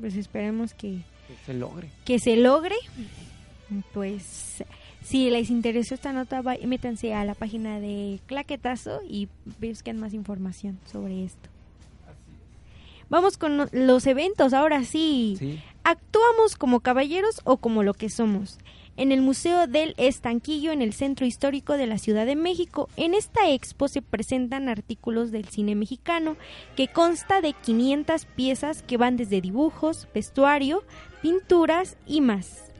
Pues esperemos que, Que se logre. que se logre. Pues si les interesó esta nota, va- métanse a la página de Claquetazo y busquen más información sobre esto. Vamos con los eventos, ahora sí. Sí. ¿Actuamos como caballeros o como lo que somos? En el Museo del Estanquillo, en el Centro Histórico de la Ciudad de México, en esta expo se presentan artículos del cine mexicano, que consta de 500 piezas que van desde dibujos, vestuario, pinturas y más.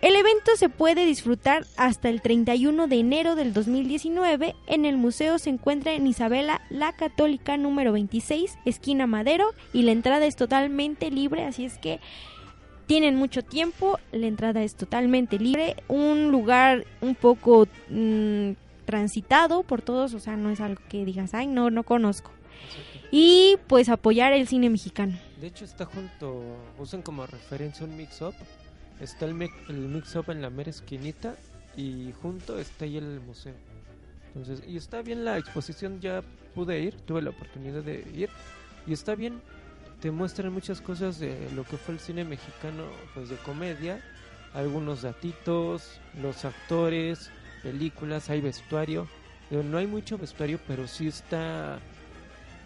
El evento se puede disfrutar hasta el 31 de enero del 2019. En el museo se encuentra en Isabela la Católica número 26, esquina Madero, y la entrada es totalmente libre, así es que tienen mucho tiempo, la entrada es totalmente libre, un lugar un poco mm, transitado por todos, o sea, no es algo que digas, ay, no, no conozco. Y pues apoyar el cine mexicano. De hecho está junto, usan como referencia un mix-up. Está el mix-up en la mera esquinita y junto está ahí el museo. Entonces, y está bien la exposición, ya pude ir, tuve la oportunidad de ir. Y está bien, te muestran muchas cosas de lo que fue el cine mexicano, pues de comedia. Algunos datitos, los actores, películas, hay vestuario. No hay mucho vestuario, pero sí está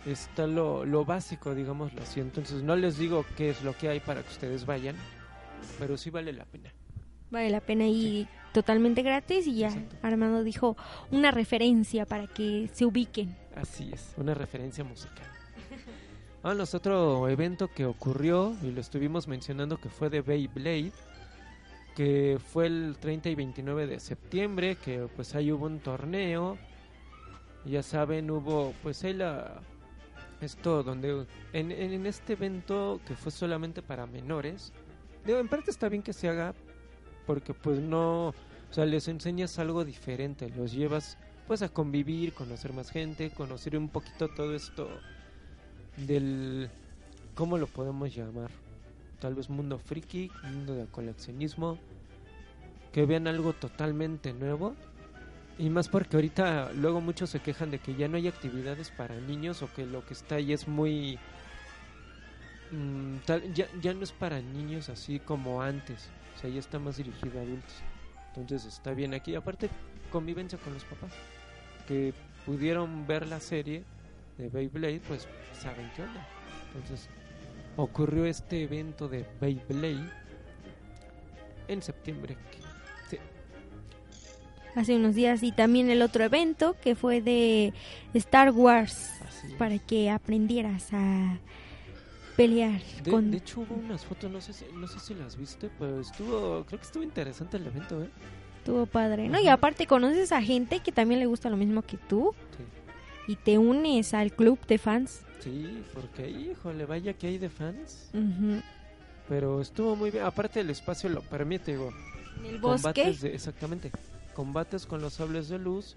está lo, lo básico, digámoslo así. Entonces no les digo qué es lo que hay para que ustedes vayan, pero sí vale la pena. Vale la pena y totalmente gratis y ya Exacto. Armando dijo una referencia para que se ubiquen. Así es, una referencia musical. [laughs] Vámonos a otro evento que ocurrió y lo estuvimos mencionando que fue de Beyblade, que fue el 30 y 29 de septiembre, que pues ahí hubo un torneo. Ya saben, hubo pues ahí la esto donde en, en este evento que fue solamente para menores. Digo, en parte está bien que se haga porque pues no, o sea, les enseñas algo diferente, los llevas pues a convivir, conocer más gente, conocer un poquito todo esto del ¿cómo lo podemos llamar? Tal vez mundo friki, mundo de coleccionismo, que vean algo totalmente nuevo. Y más porque ahorita luego muchos se quejan de que ya no hay actividades para niños o que lo que está ahí es muy mm, ya, ya no es para niños así como antes. O sea, ya está más dirigido a adultos. Entonces está bien aquí. Aparte, convivencia con los papás. Que pudieron ver la serie de Beyblade, pues saben qué onda. Entonces ocurrió este evento de Beyblade en septiembre. sí, Hace unos días y también el otro evento que fue de Star Wars para que aprendieras a pelear De, con de hecho hubo unas fotos, no sé si, no sé si las viste, pero estuvo, creo que estuvo interesante el evento, ¿eh? tu padre, ¿no? Y aparte conoces a gente que también le gusta lo mismo que tú Sí. Y te unes al club de fans. Sí, porque híjole, vaya que hay de fans. Pero estuvo muy bien. Aparte el espacio lo permite, digo. En el bosque. De, exactamente. combates con los sables de luz,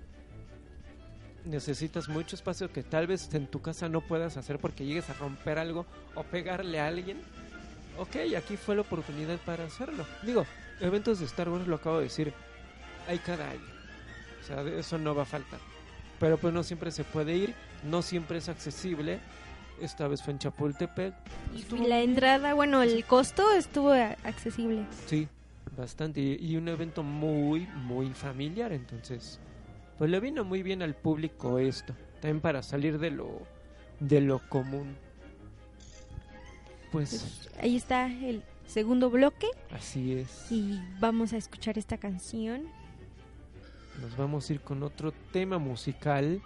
necesitas mucho espacio que tal vez en tu casa no puedas hacer porque llegues a romper algo o pegarle a alguien. Ok, aquí fue la oportunidad para hacerlo. Digo, eventos de Star Wars lo acabo de decir, hay cada año. O sea, de eso no va a faltar. Pero pues no siempre se puede ir, no siempre es accesible. Esta vez fue en Chapultepec. Estuvo Y la entrada, bueno, el costo estuvo accesible. Sí, bastante. Y, y un evento muy, muy familiar. Entonces, pues le vino muy bien al público esto. También para salir de lo, de lo común. Pues Pues, ahí está el segundo bloque así es. y vamos a escuchar esta canción. Nos vamos a ir con otro tema musical.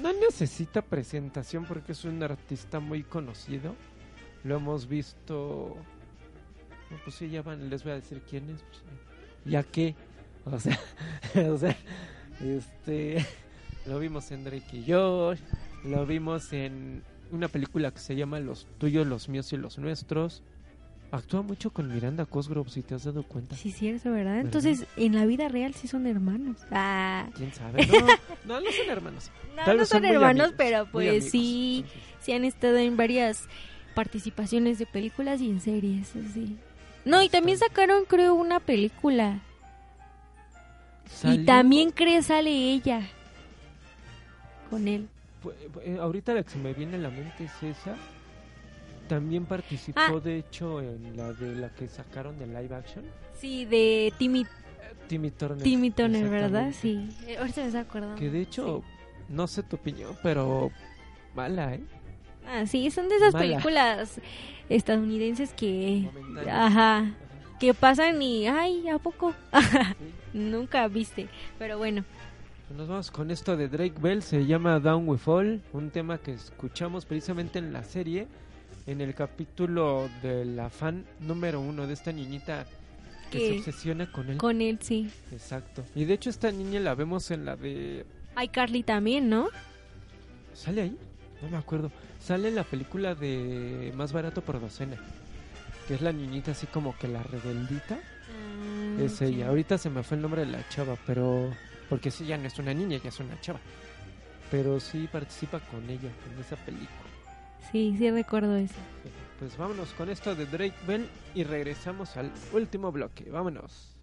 No necesita presentación porque es un artista muy conocido. Lo hemos visto. Pues sí, ya van, les voy a decir quién es. pues, ya que, o sea, [laughs] o sea, este, [laughs] lo vimos en Drake y Josh, lo vimos en una película que se llama Los tuyos, los míos y los nuestros. Actúa mucho con Miranda Cosgrove, si te has dado cuenta. Sí, cierto, ¿verdad? Entonces, en la vida real sí son hermanos. Ah, ¿Quién sabe? No, no, no son hermanos. [laughs] no, Tal no son, hermanos, amigos, pero pues sí, sí han estado en varias participaciones de películas y en series, así. No, y también sacaron, creo, una película. Y también creo sale ella con él. eh, ahorita la que se me viene a la mente es esa. También participó, Ah. de hecho, en la de la que sacaron de live action. Sí, de Timmy, Timmy Turner. Timmy Turner, ¿verdad? Sí. Eh, Ahorita me está acordando. Que de hecho, no sé tu opinión, pero mala, ¿eh? Ah, sí, son de esas Mala. películas estadounidenses que... Ajá. Que pasan y... Ay, ¿a poco? [laughs] Nunca viste. Pero bueno. Nos vamos con esto de Drake Bell, se llama Down We Fall, un tema que escuchamos precisamente en la serie, en el capítulo de la fan número uno de esta niñita que se obsesiona con él. Con él, sí. Exacto. Y de hecho esta niña la vemos en la de... Hay Carly también, ¿no? ¿Sale ahí? No me acuerdo. Sale en la película de Más barato por docena. Que es la niñita así como que la rebeldita. Ah, Es ella. Ahorita se me fue el nombre de la chava, pero... Porque sí, ya no es una niña, ya es una chava. Pero sí participa con ella en esa película. Sí, sí recuerdo eso. Pues vámonos con esto de Drake Bell y regresamos al último bloque. Vámonos.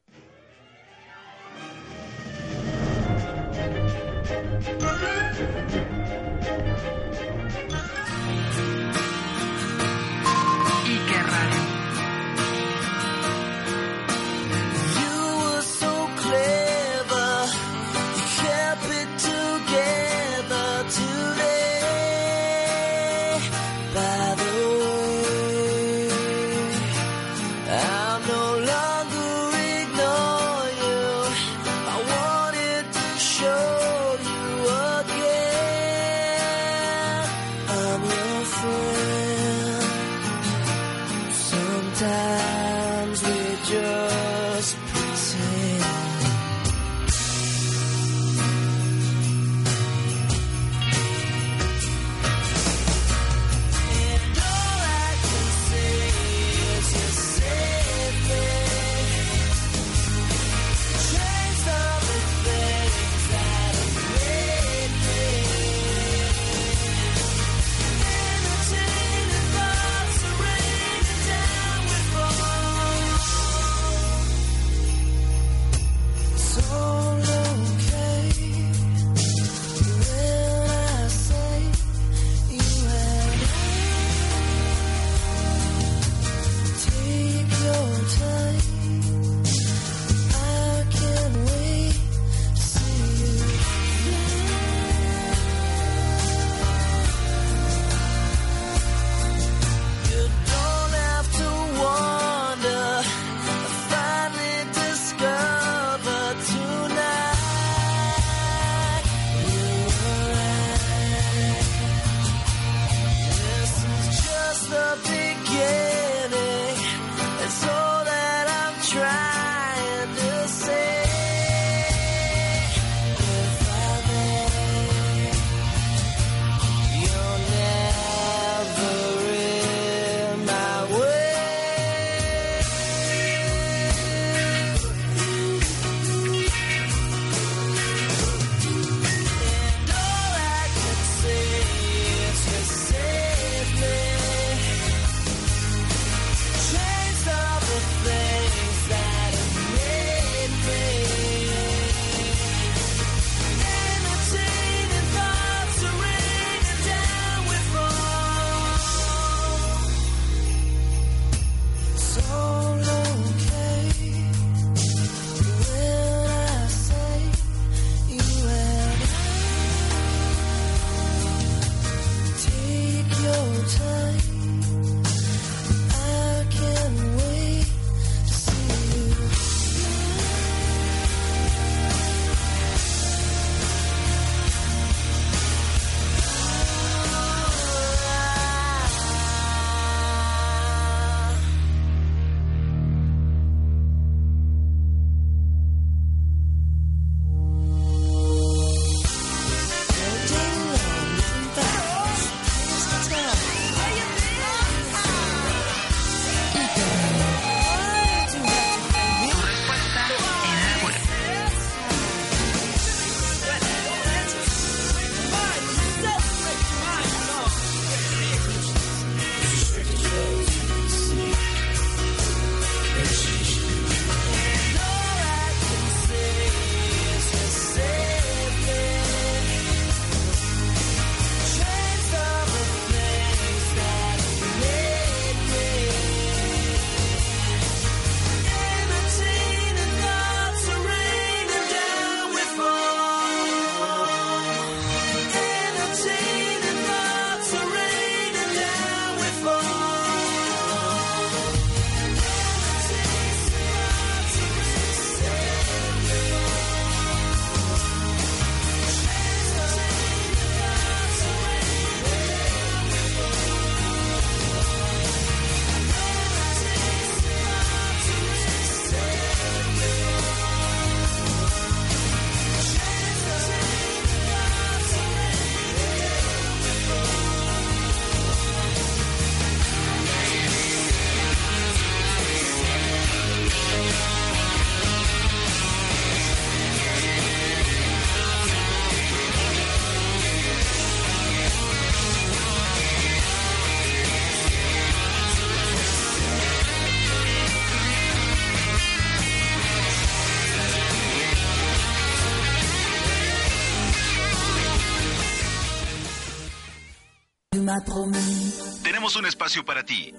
M'a promis. Tenemos un espacio para ti.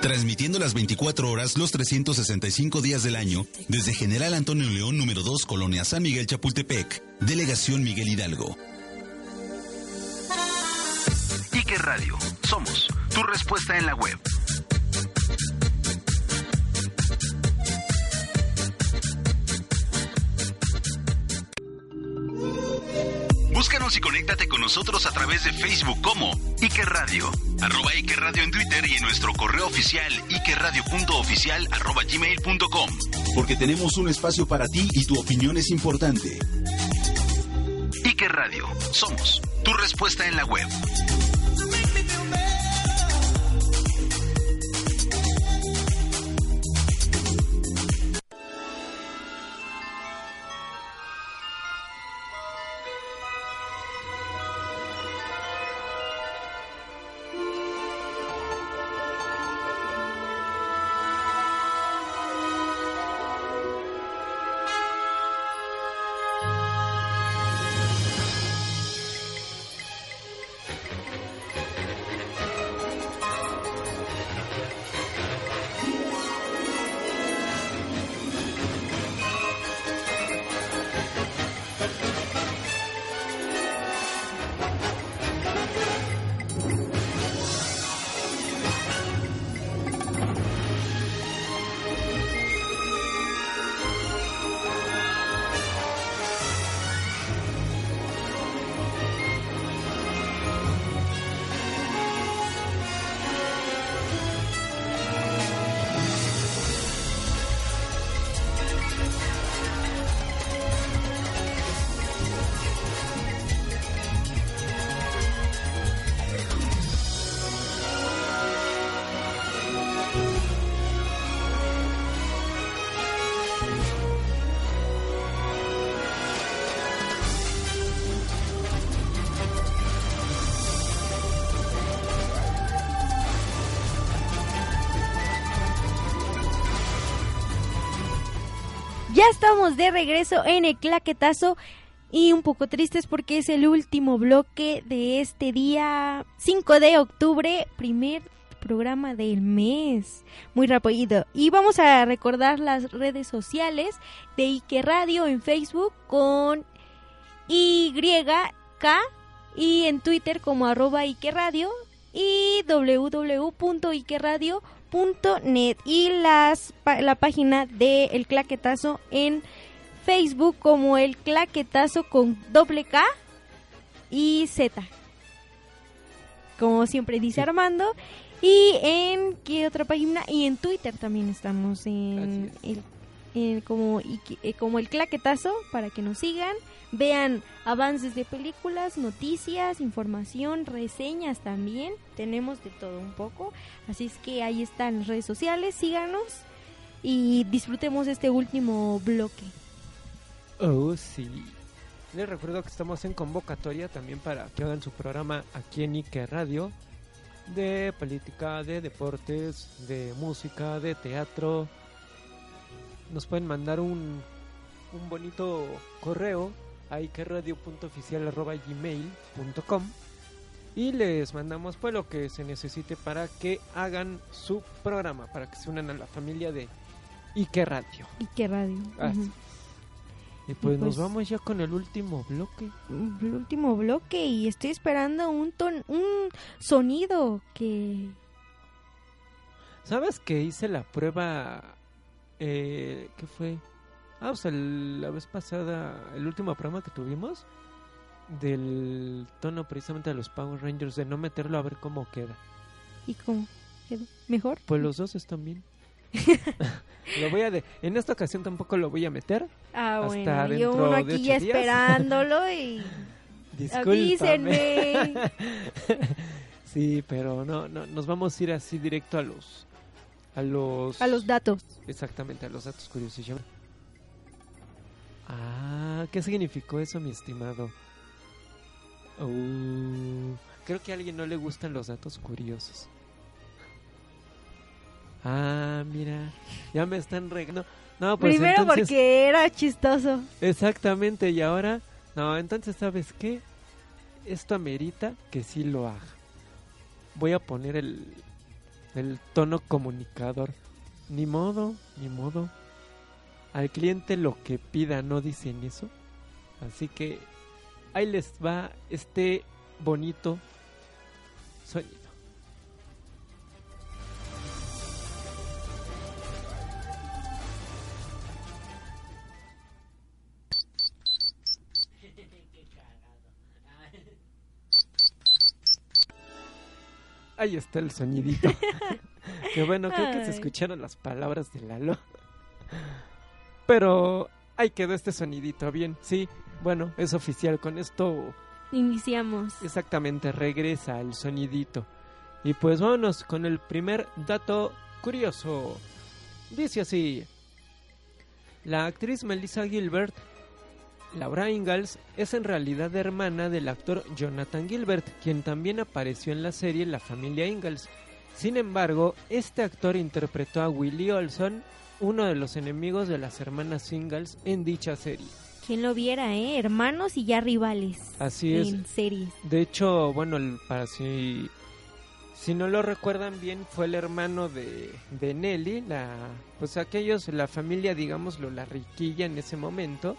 Transmitiendo las 24 horas, los 365 días del año, desde General Antonio León, número 2, Colonia San Miguel Chapultepec, Delegación Miguel Hidalgo. Ike Radio, somos tu respuesta en la web. Conéctate con nosotros a través de Facebook como Ike Radio, arroba Ike Radio en Twitter y en nuestro correo oficial ikeradio.oficial arroba gmail.com. Porque tenemos un espacio para ti y tu opinión es importante. Ike Radio, somos tu respuesta en la web. Estamos de regreso en el claquetazo y un poco tristes porque es el último bloque de este día 5 de octubre, primer programa del mes. Muy rápido. Y vamos a recordar las redes sociales de Ike Radio en Facebook con YK y en Twitter como arroba Ike Radio y www.ikeradio.net y las, pa- la página de El Claquetazo en Facebook como El Claquetazo con doble K y Z. Como siempre dice Armando. Y en qué otra página? Y en Twitter también estamos en el, en como, Ike- eh, como el claquetazo para que nos sigan. Vean avances de películas, noticias, información, reseñas también. Tenemos de todo un poco. Así es que ahí están las redes sociales. Síganos y disfrutemos este último bloque. Oh, sí. Les recuerdo que estamos en convocatoria también para que hagan su programa aquí en Ike Radio de política, de deportes, de música, de teatro. Nos pueden mandar un, un bonito correo a ikeradio.oficial.gmail.com y les mandamos pues lo que se necesite para que hagan su programa, para que se unan a la familia de Ike Radio. Ujú. Y pues, nos pues- vamos ya con el último bloque. el último bloque y estoy esperando un ton, un sonido que ¿Sabes que hice la prueba? Eh, ¿Qué fue? Ah, o sea, el- la vez pasada, el último programa que tuvimos, del tono precisamente de los Power Rangers, de no meterlo a ver cómo queda. y cómo quedó mejor. Pues los dos están bien. [laughs] lo voy a de, en esta ocasión tampoco lo voy a meter. Ah, hasta bueno, yo uno aquí ya días. esperándolo y [laughs] avísenme. [laughs] sí, pero no, no, nos vamos a ir así directo a los, a los, A los datos. Exactamente, a los datos curiosos. Ah, ¿qué significó eso, mi estimado? Uh, creo que a alguien no le gustan los datos curiosos. Ah, mira, ya me están regando. No, pues Primero entonces- porque era chistoso. Exactamente, y ahora... No, entonces, ¿sabes qué? esto amerita que sí lo haga. Voy a poner el, el tono comunicador. Ni modo, ni modo. Al cliente lo que pida, ¿no dicen eso? Así que ahí les va este bonito sonido. Ahí está el sonidito. [laughs] que bueno, creo que se escucharon las palabras de Lalo. Pero ahí quedó este sonidito, bien. Sí, bueno, es oficial. Con esto Iniciamos. exactamente regresa el sonidito. Y pues vámonos con el primer dato curioso. Dice así. La actriz Melissa Gilbert, Laura Ingalls, es en realidad hermana del actor Jonathan Gilbert, quien también apareció en la serie La familia Ingalls. Sin embargo, este actor interpretó a Willie Olson, uno de los enemigos de las hermanas Ingalls en dicha serie. Quien lo viera, ¿eh? Hermanos y ya rivales. Así es. En series. De hecho, bueno, el- para si, si no lo recuerdan bien, fue el hermano de, de Nelly, la, pues aquellos, la familia, digámoslo, la riquilla en ese momento.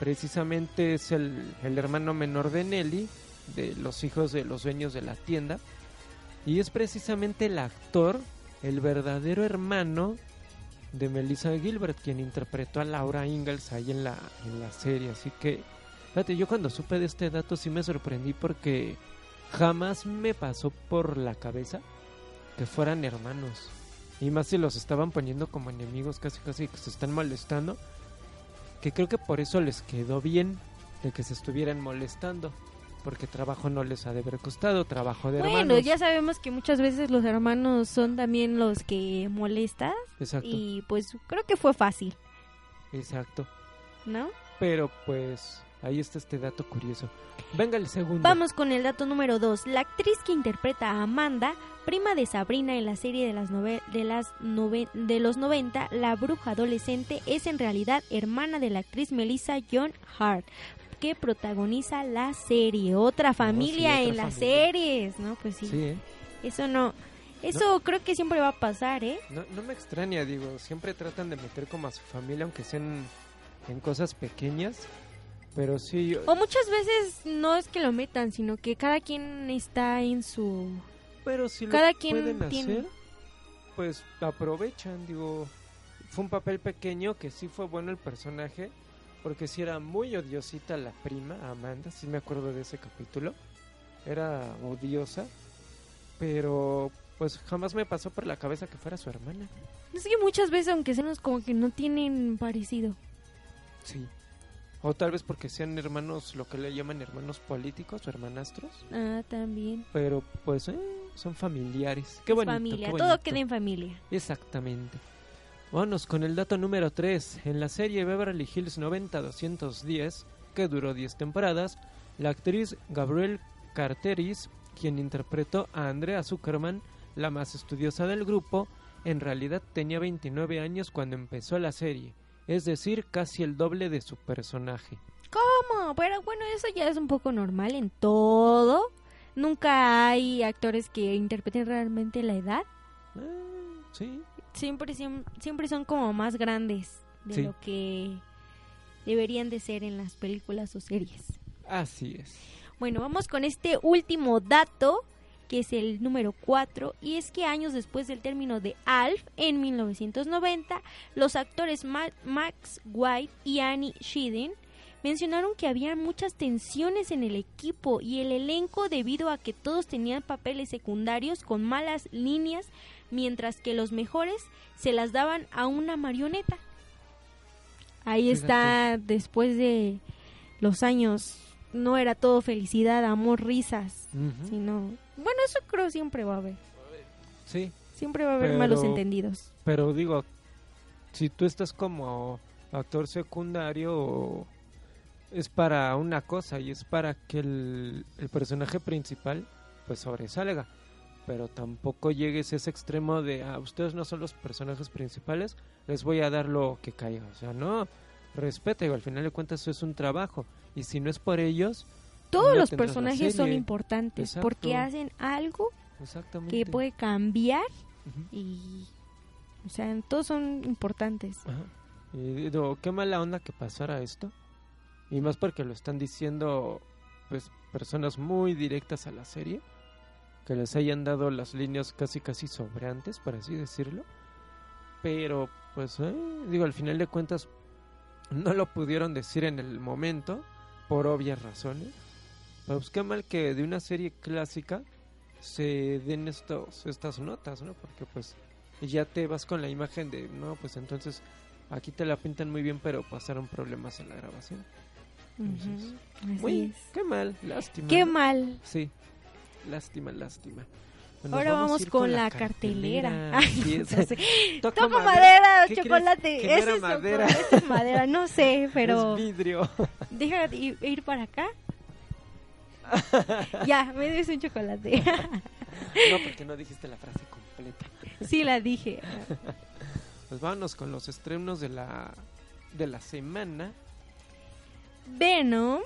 Precisamente es el, el hermano menor de Nelly, de los hijos de los dueños de la tienda. Y es precisamente el actor, el verdadero hermano de Melissa Gilbert, quien interpretó a Laura Ingalls ahí en la, en la serie. Así que Fíjate, yo cuando supe de este dato sí me sorprendí porque jamás me pasó por la cabeza que fueran hermanos. Y más si los estaban poniendo como enemigos casi casi que se están molestando. Que creo que por eso les quedó bien de que se estuvieran molestando. Porque trabajo no les ha de haber costado, trabajo de Bueno, hermanos. ya sabemos que muchas veces los hermanos son también los que molestas. Exacto, Y pues creo que fue fácil, exacto. ¿no? Pero pues ahí está este dato curioso. Venga el segundo. Vamos con el dato número 2. La actriz que interpreta a Amanda, prima de Sabrina en la serie de, las nove- de, las nove- de los 90, La Bruja Adolescente, es en realidad hermana de la actriz Melissa John Hart, que protagoniza la serie. Otra familia otra en las familia. series, ¿no? Pues sí. Sí, ¿eh? Eso no. Eso creo que siempre va a pasar, ¿eh? No, no me extraña, digo, siempre tratan de meter como a su familia, aunque sean en cosas pequeñas. Pero sí, yo- O muchas veces no es que lo metan, sino que cada quien está en su... pero si cada lo quien pueden tiene- hacer, pues aprovechan, digo. Fue un papel pequeño que sí fue bueno el personaje, porque sí era muy odiosita la prima, Amanda, sí me acuerdo de ese capítulo. Era odiosa, pero pues jamás me pasó por la cabeza que fuera su hermana. Es que muchas veces, aunque sean como que no tienen parecido. Sí. O tal vez porque sean hermanos, lo que le llaman hermanos políticos o hermanastros. Ah, también. Pero pues eh, son familiares. Qué bonito. familia, qué todo bonito. queda en familia. Exactamente. Vámonos con el dato número 3. En la serie Beverly Hills 90-210, que duró 10 temporadas, la actriz Gabrielle Carteris, quien interpretó a Andrea Zuckerman, la más estudiosa del grupo, en realidad tenía 29 años cuando empezó la serie, es decir, casi el doble de su personaje. ¿Cómo? Pero bueno, eso ya es un poco normal en todo. Nunca hay actores que interpreten realmente la edad. Ah, sí, Siempre, siem- siempre son como más grandes de Sí. lo que deberían de ser en las películas o series. así es. Bueno, vamos con este último dato, que es el número 4, y es que años después del término de Alf, en 1990, los actores Ma- Max White y Annie Sheehan mencionaron que había muchas tensiones en el equipo y el elenco debido a que todos tenían papeles secundarios con malas líneas, mientras que los mejores se las daban a una marioneta. Ahí está, después de los años, no era todo felicidad, amor, risas, sino... Bueno, eso creo siempre va a haber. Sí, Siempre va a haber Pero- malos entendidos. Pero digo, si tú estás como actor secundario, es para una cosa y es para que el, el personaje principal pues sobresalga. Pero tampoco llegues a ese extremo de, ah, ustedes no son los personajes principales, les voy a dar lo que caiga. O sea, no, respeta, digo, al final de cuentas eso es un trabajo. Y si no es por ellos, todos los personajes son importantes porque Exacto. hacen algo que puede cambiar Ujú. y o sea todos son importantes Ajá. Y digo, qué mala onda que pasara esto. Y más porque lo están diciendo pues personas muy directas a la serie. Que les hayan dado las líneas casi casi sobrantes, por así decirlo. Pero pues eh, digo, al final de cuentas no lo pudieron decir en el momento. Por obvias razones. Pero pues qué mal que de una serie clásica se den estos, estas notas, ¿no? Porque pues ya te vas con la imagen de, no, pues entonces aquí te la pintan muy bien, pero pasaron problemas en la grabación. Entonces, así uy, es. qué mal, lástima. qué mal Sí, lástima, lástima. Ahora vamos con, la, cartelera, [laughs] Ay, no sé. Toco toco madera. madera, chocolate era es madera. es madera no sé [laughs] pero Es vidrio. deja de ir, para acá [laughs] ya me des un chocolate no, porque no dijiste la frase completa. sí la dije Pues vámonos con los estrenos de la de la semana. Venom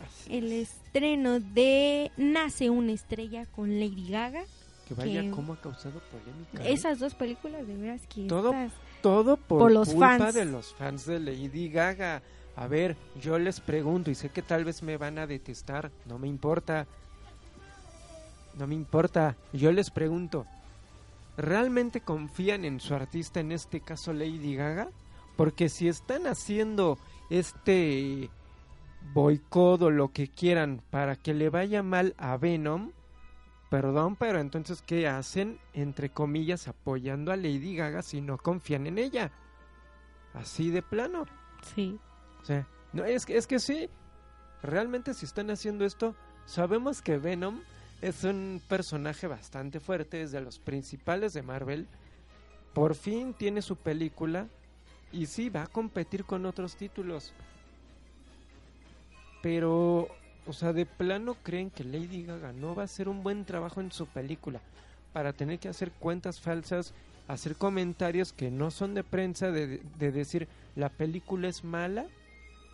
Así el es. estreno de Nace una estrella con Lady Gaga Que vaya que- cómo ha causado polémica. ¿eh? esas dos películas de veras que Todo estas- Todo por, Por los culpa fans. de los fans de Lady Gaga. A ver, yo les pregunto y sé que tal vez me van a detestar, no me importa. No me importa, yo les pregunto, ¿realmente confían en su artista, en este caso Lady Gaga? Porque si están haciendo este boicot o lo que quieran para que le vaya mal a Venom, perdón, pero entonces ¿qué hacen? Entre comillas, apoyando a Lady Gaga si no confían en ella. Así de plano. sí O sea, no, es, que- es que sí. Realmente si están haciendo esto, sabemos que Venom es un personaje bastante fuerte, es de los principales de Marvel. Por fin tiene su película y sí va a competir con otros títulos. Pero, o sea, de plano creen que Lady Gaga no va a hacer un buen trabajo en su película para tener que hacer cuentas falsas, hacer comentarios que no son de prensa, de, de decir la película es mala.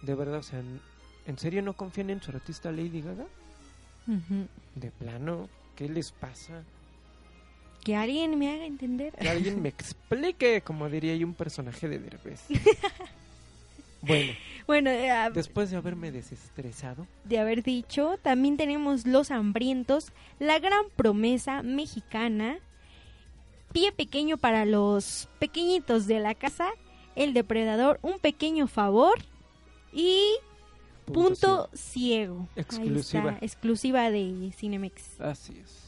De verdad, o sea, ¿en, en serio no confían en su artista Lady Gaga? De plano, ¿qué les pasa? que alguien me haga entender Que alguien me explique, como diría yo un personaje de Derbez. [laughs] Bueno, bueno eh, después de haberme desestresado, de haber dicho, también tenemos Los Hambrientos, la gran promesa mexicana, Pie Pequeño para los pequeñitos de la casa, El Depredador, Un Pequeño Favor y Punto Ciego. Exclusiva. está, exclusiva de Cinemex. Así es.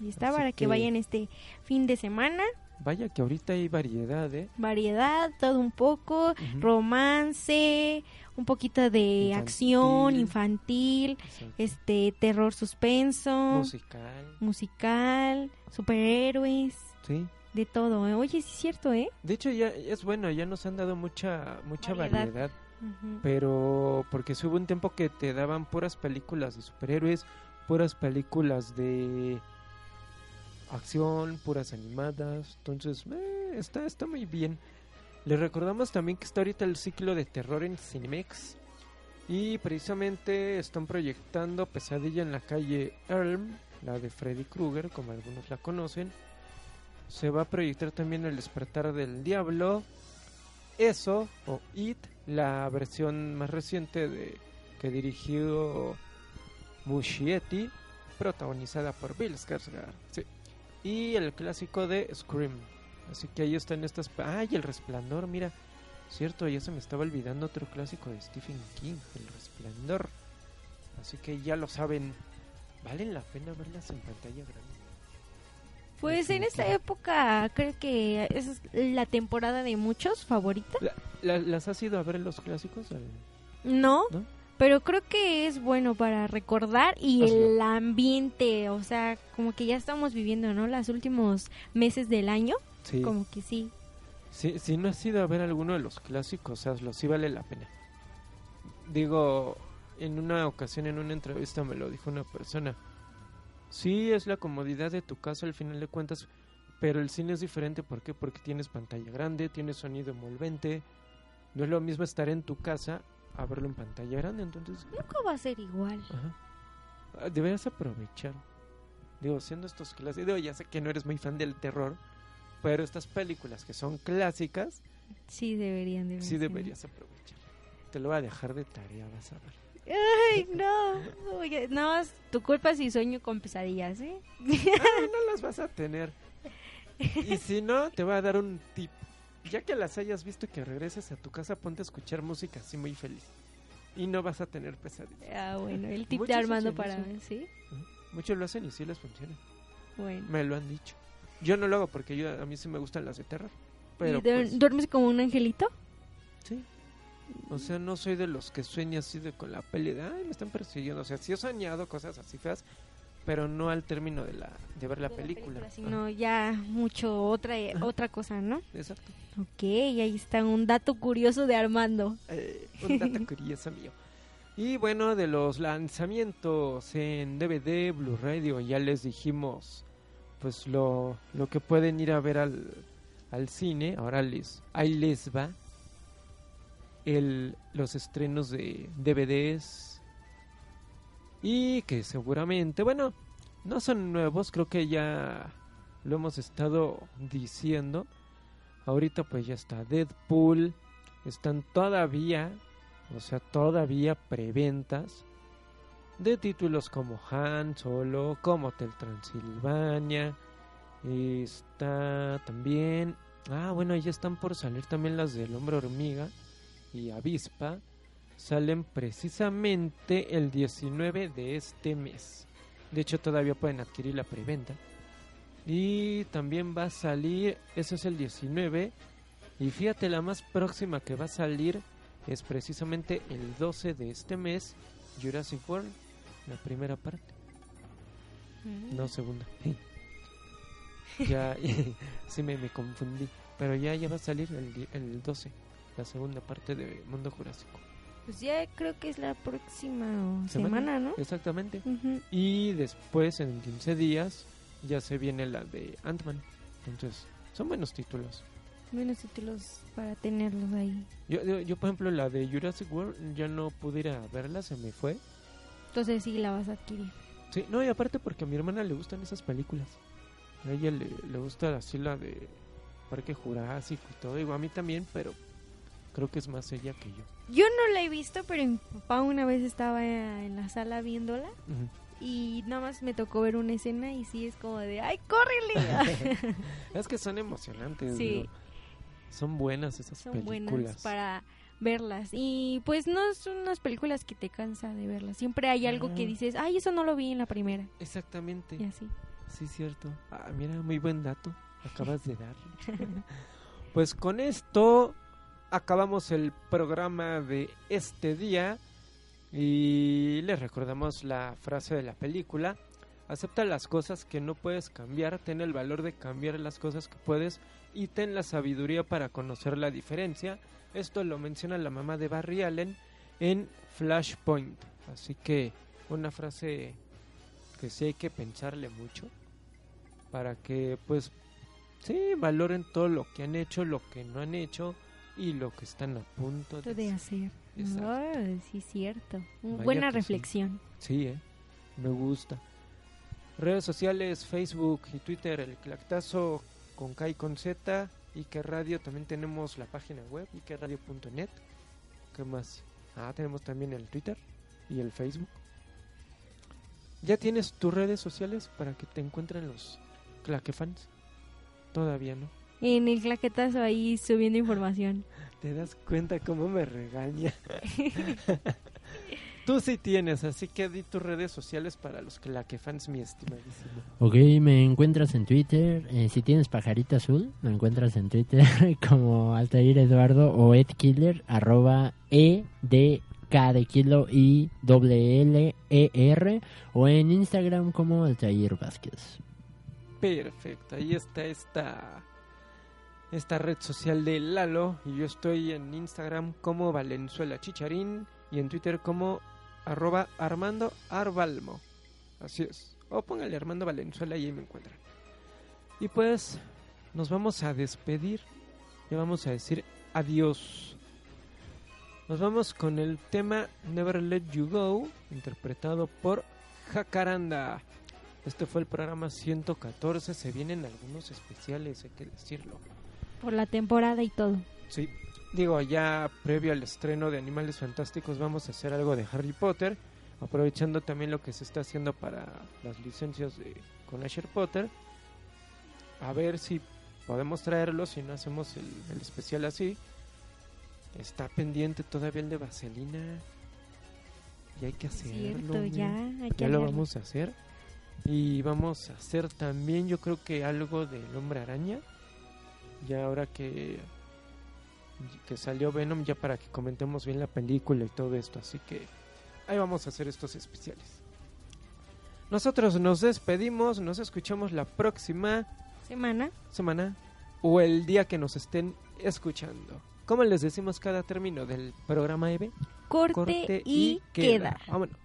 Ahí está Así para que que- vayan este fin de semana. Vaya que ahorita hay variedad, ¿eh? Variedad, todo un poco, romance, un poquito de Infantil. acción infantil, Exacto. este terror suspenso, Musical, musical, superhéroes, sí. de todo. ¿eh? Oye, sí es cierto, ¿eh? De hecho, ya es bueno, ya nos han dado mucha mucha Variedad. Pero porque hubo un tiempo que te daban puras películas de superhéroes, puras películas de acción, puras animadas. Entonces, eh, está, está muy bien. Les recordamos también que está ahorita el ciclo de terror en Cinemex. Y precisamente están proyectando Pesadilla en la calle Elm, la de Freddy Krueger, como algunos la conocen. Se va a proyectar también El despertar del diablo. Eso, o It, la versión más reciente de que dirigió Muschietti, protagonizada por Bill Skarsgård. Sí. Y el clásico de Scream. Así que ahí están estas... ¡Ay, el resplandor! Mira, cierto, ya se me estaba olvidando otro clásico de Stephen King, el resplandor. Así que ya lo saben, valen la pena verlas en pantalla grande. Pues en esta época creo que es la temporada de muchos favorita. La- la- ¿Las has ido a ver los clásicos? Al- No, ¿No? Pero creo que es bueno para recordar y el ambiente, o sea, como que ya estamos viviendo, ¿no? Los últimos meses del año, Sí. como que sí. Si, si no has ido a ver alguno de los clásicos, hazlo, sí vale la pena. Digo, en una ocasión, en una entrevista, me lo dijo una persona. Sí, es la comodidad de tu casa al final de cuentas, pero el cine es diferente. ¿Por qué? Porque tienes pantalla grande, tienes sonido envolvente. No es lo mismo estar en tu casa a verlo en pantalla grande, entonces Nunca va a ser igual. Ajá. Ah, Deberías aprovechar. Digo, siendo estos clásicos. Digo, ya sé que no eres muy fan del terror. Pero estas películas que son clásicas, Sí, deberían de sí deberías aprovechar. Te lo voy a dejar de tarea, vas a ver. Ay, no. Oye, no, es tu culpa si sueño con pesadillas, ¿eh? Ah, [laughs] no las vas a tener. Y si no, te voy a dar un tip. Ya que las hayas visto y que regreses a tu casa, ponte a escuchar música así muy feliz. Y no vas a tener pesadillas. Ah, bueno, el [laughs] tip Muchos de Armando para mí, ¿sí? Muchos lo hacen y sí les funciona. Bueno. Me lo han dicho. Yo no lo hago porque yo, a mí sí me gustan las de terror. Pero ¿Y duer- pues, duermes como un angelito? Sí. O sea, no soy de los que sueña así de con la peli de, ay, me están persiguiendo. O sea, sí he soñado cosas así feas, pero no al término de la de ver la película. Sino ya mucho otra otra cosa, ¿no? Ah, exacto. Ok, ahí está un dato curioso de Armando. Eh, un dato [laughs] curioso mío. Y bueno, de los lanzamientos en DVD, Blu-ray, ya les dijimos pues lo, lo que pueden ir a ver al, al cine. Ahora les, ahí les va el, los estrenos de DVDs. Y que seguramente, bueno, no son nuevos, creo que ya lo hemos estado diciendo. Ahorita pues ya está Deadpool, están todavía, o sea, todavía preventas de títulos como Han Solo, como Hotel Transilvania. Está también, ah, bueno, ya están por salir también las del Hombre Hormiga y Avispa. Salen precisamente el 19 de este mes. De hecho, todavía pueden adquirir la preventa. Y también va a salir, eso es el 19. Y fíjate, la más próxima que va a salir es precisamente el 12 de este mes, Jurassic World, la primera parte. No, segunda. [laughs] ya, [laughs] sí me, me confundí. Pero ya, ya va a salir el, el 12, la segunda parte de Mundo Jurásico. Pues ya creo que es la próxima semana, ¿no? Exactamente. Y después, en 15 días, ya se viene la de Ant-Man. Entonces, son buenos títulos. Buenos títulos para tenerlos ahí. Yo, yo, yo, por ejemplo, la de Jurassic World, ya no pude ir a verla, se me fue. Entonces sí la vas a adquirir. Sí, no, y aparte porque a mi hermana le gustan esas películas. A ella le, le gusta así la de Parque Jurásico y todo. Digo, a mí también, pero creo que es más ella que yo. Yo no la he visto, pero mi papá una vez estaba en la sala viéndola y nada más me tocó ver una escena y sí es como de ¡ay, córrele! [laughs] [laughs] es que son emocionantes. Sí. digo. Son buenas esas Son películas. buenas para verlas y pues no son unas películas que te cansa de verlas. Siempre hay algo que Ah. dices, ay, eso no lo vi en la primera. Exactamente. Y así. Sí, cierto. Ah, mira, muy buen dato. Acabas de dar. [laughs] pues con esto acabamos el programa de este día y les recordamos la frase de la película. Acepta las cosas que no puedes cambiar, ten el valor de cambiar las cosas que puedes y ten la sabiduría para conocer la diferencia. Esto lo menciona la mamá de Barry Allen en Flashpoint. Así que una frase que sí hay que pensarle mucho para que pues sí valoren todo lo que han hecho, lo que no han hecho y lo que están a punto de de hacer. Sí, cierto. Vaya Buena que sí. reflexión. Sí, eh, me gusta. Redes sociales, Facebook y Twitter, el Clactazo con K y con Z, Ike Radio, también tenemos la página web, ikeradio.net. ¿Qué más? Ah, tenemos también el Twitter y el Facebook. ¿Ya tienes tus redes sociales para que te encuentren los claquefans? Todavía no. En el claquetazo ahí subiendo información. ¿Te das cuenta cómo me regaña? [laughs] [laughs] Tú sí tienes, así que di tus redes sociales para los claquefans, mi estimadísimo. Ok, me encuentras en Twitter. eh, si tienes pajarita azul, me encuentras en Twitter [laughs] como Altair Eduardo o edkiller, arroba E D K de kilo y doble L E R o en Instagram como Altair Vázquez. Perfecto, ahí está esta, esta red social de Lalo y yo estoy en Instagram como Valenzuela Chicharín y en Twitter como arroba Armando Arbalmo. Así es. O póngale Armando Valenzuela y ahí me encuentran. Y pues nos vamos a despedir. Ya vamos a decir adiós. Nos vamos con el tema Never Let You Go, interpretado por Jacaranda. Este fue el programa 114, se vienen algunos especiales, hay que decirlo. Por la temporada y todo. Sí, digo, ya previo al estreno de Animales Fantásticos vamos a hacer algo de Harry Potter, aprovechando también lo que se está haciendo para las licencias de, con Asher Potter. A ver si podemos traerlo, si no hacemos el, el especial así. Está pendiente todavía el de Vaselina. Y hay que hacerlo. Cierto, ya, hay que Ya lo vamos a hacer. Y vamos a hacer también, yo creo que algo del Hombre Araña. Ya ahora que, que salió Venom, ya para que comentemos bien la película y todo esto. Así que ahí vamos a hacer estos especiales. Nosotros nos despedimos, nos escuchamos la próxima Semana. semana o el día que nos estén escuchando. ¿Cómo les decimos cada término del programa EVE? Corte, y, queda. Vámonos.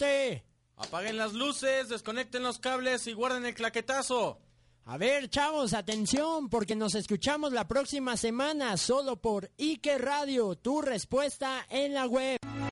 ¡Corte! Apaguen las luces, desconecten los cables y guarden el claquetazo. A ver, chavos, atención, porque nos escuchamos la próxima semana solo por Ike Radio, tu respuesta en la web.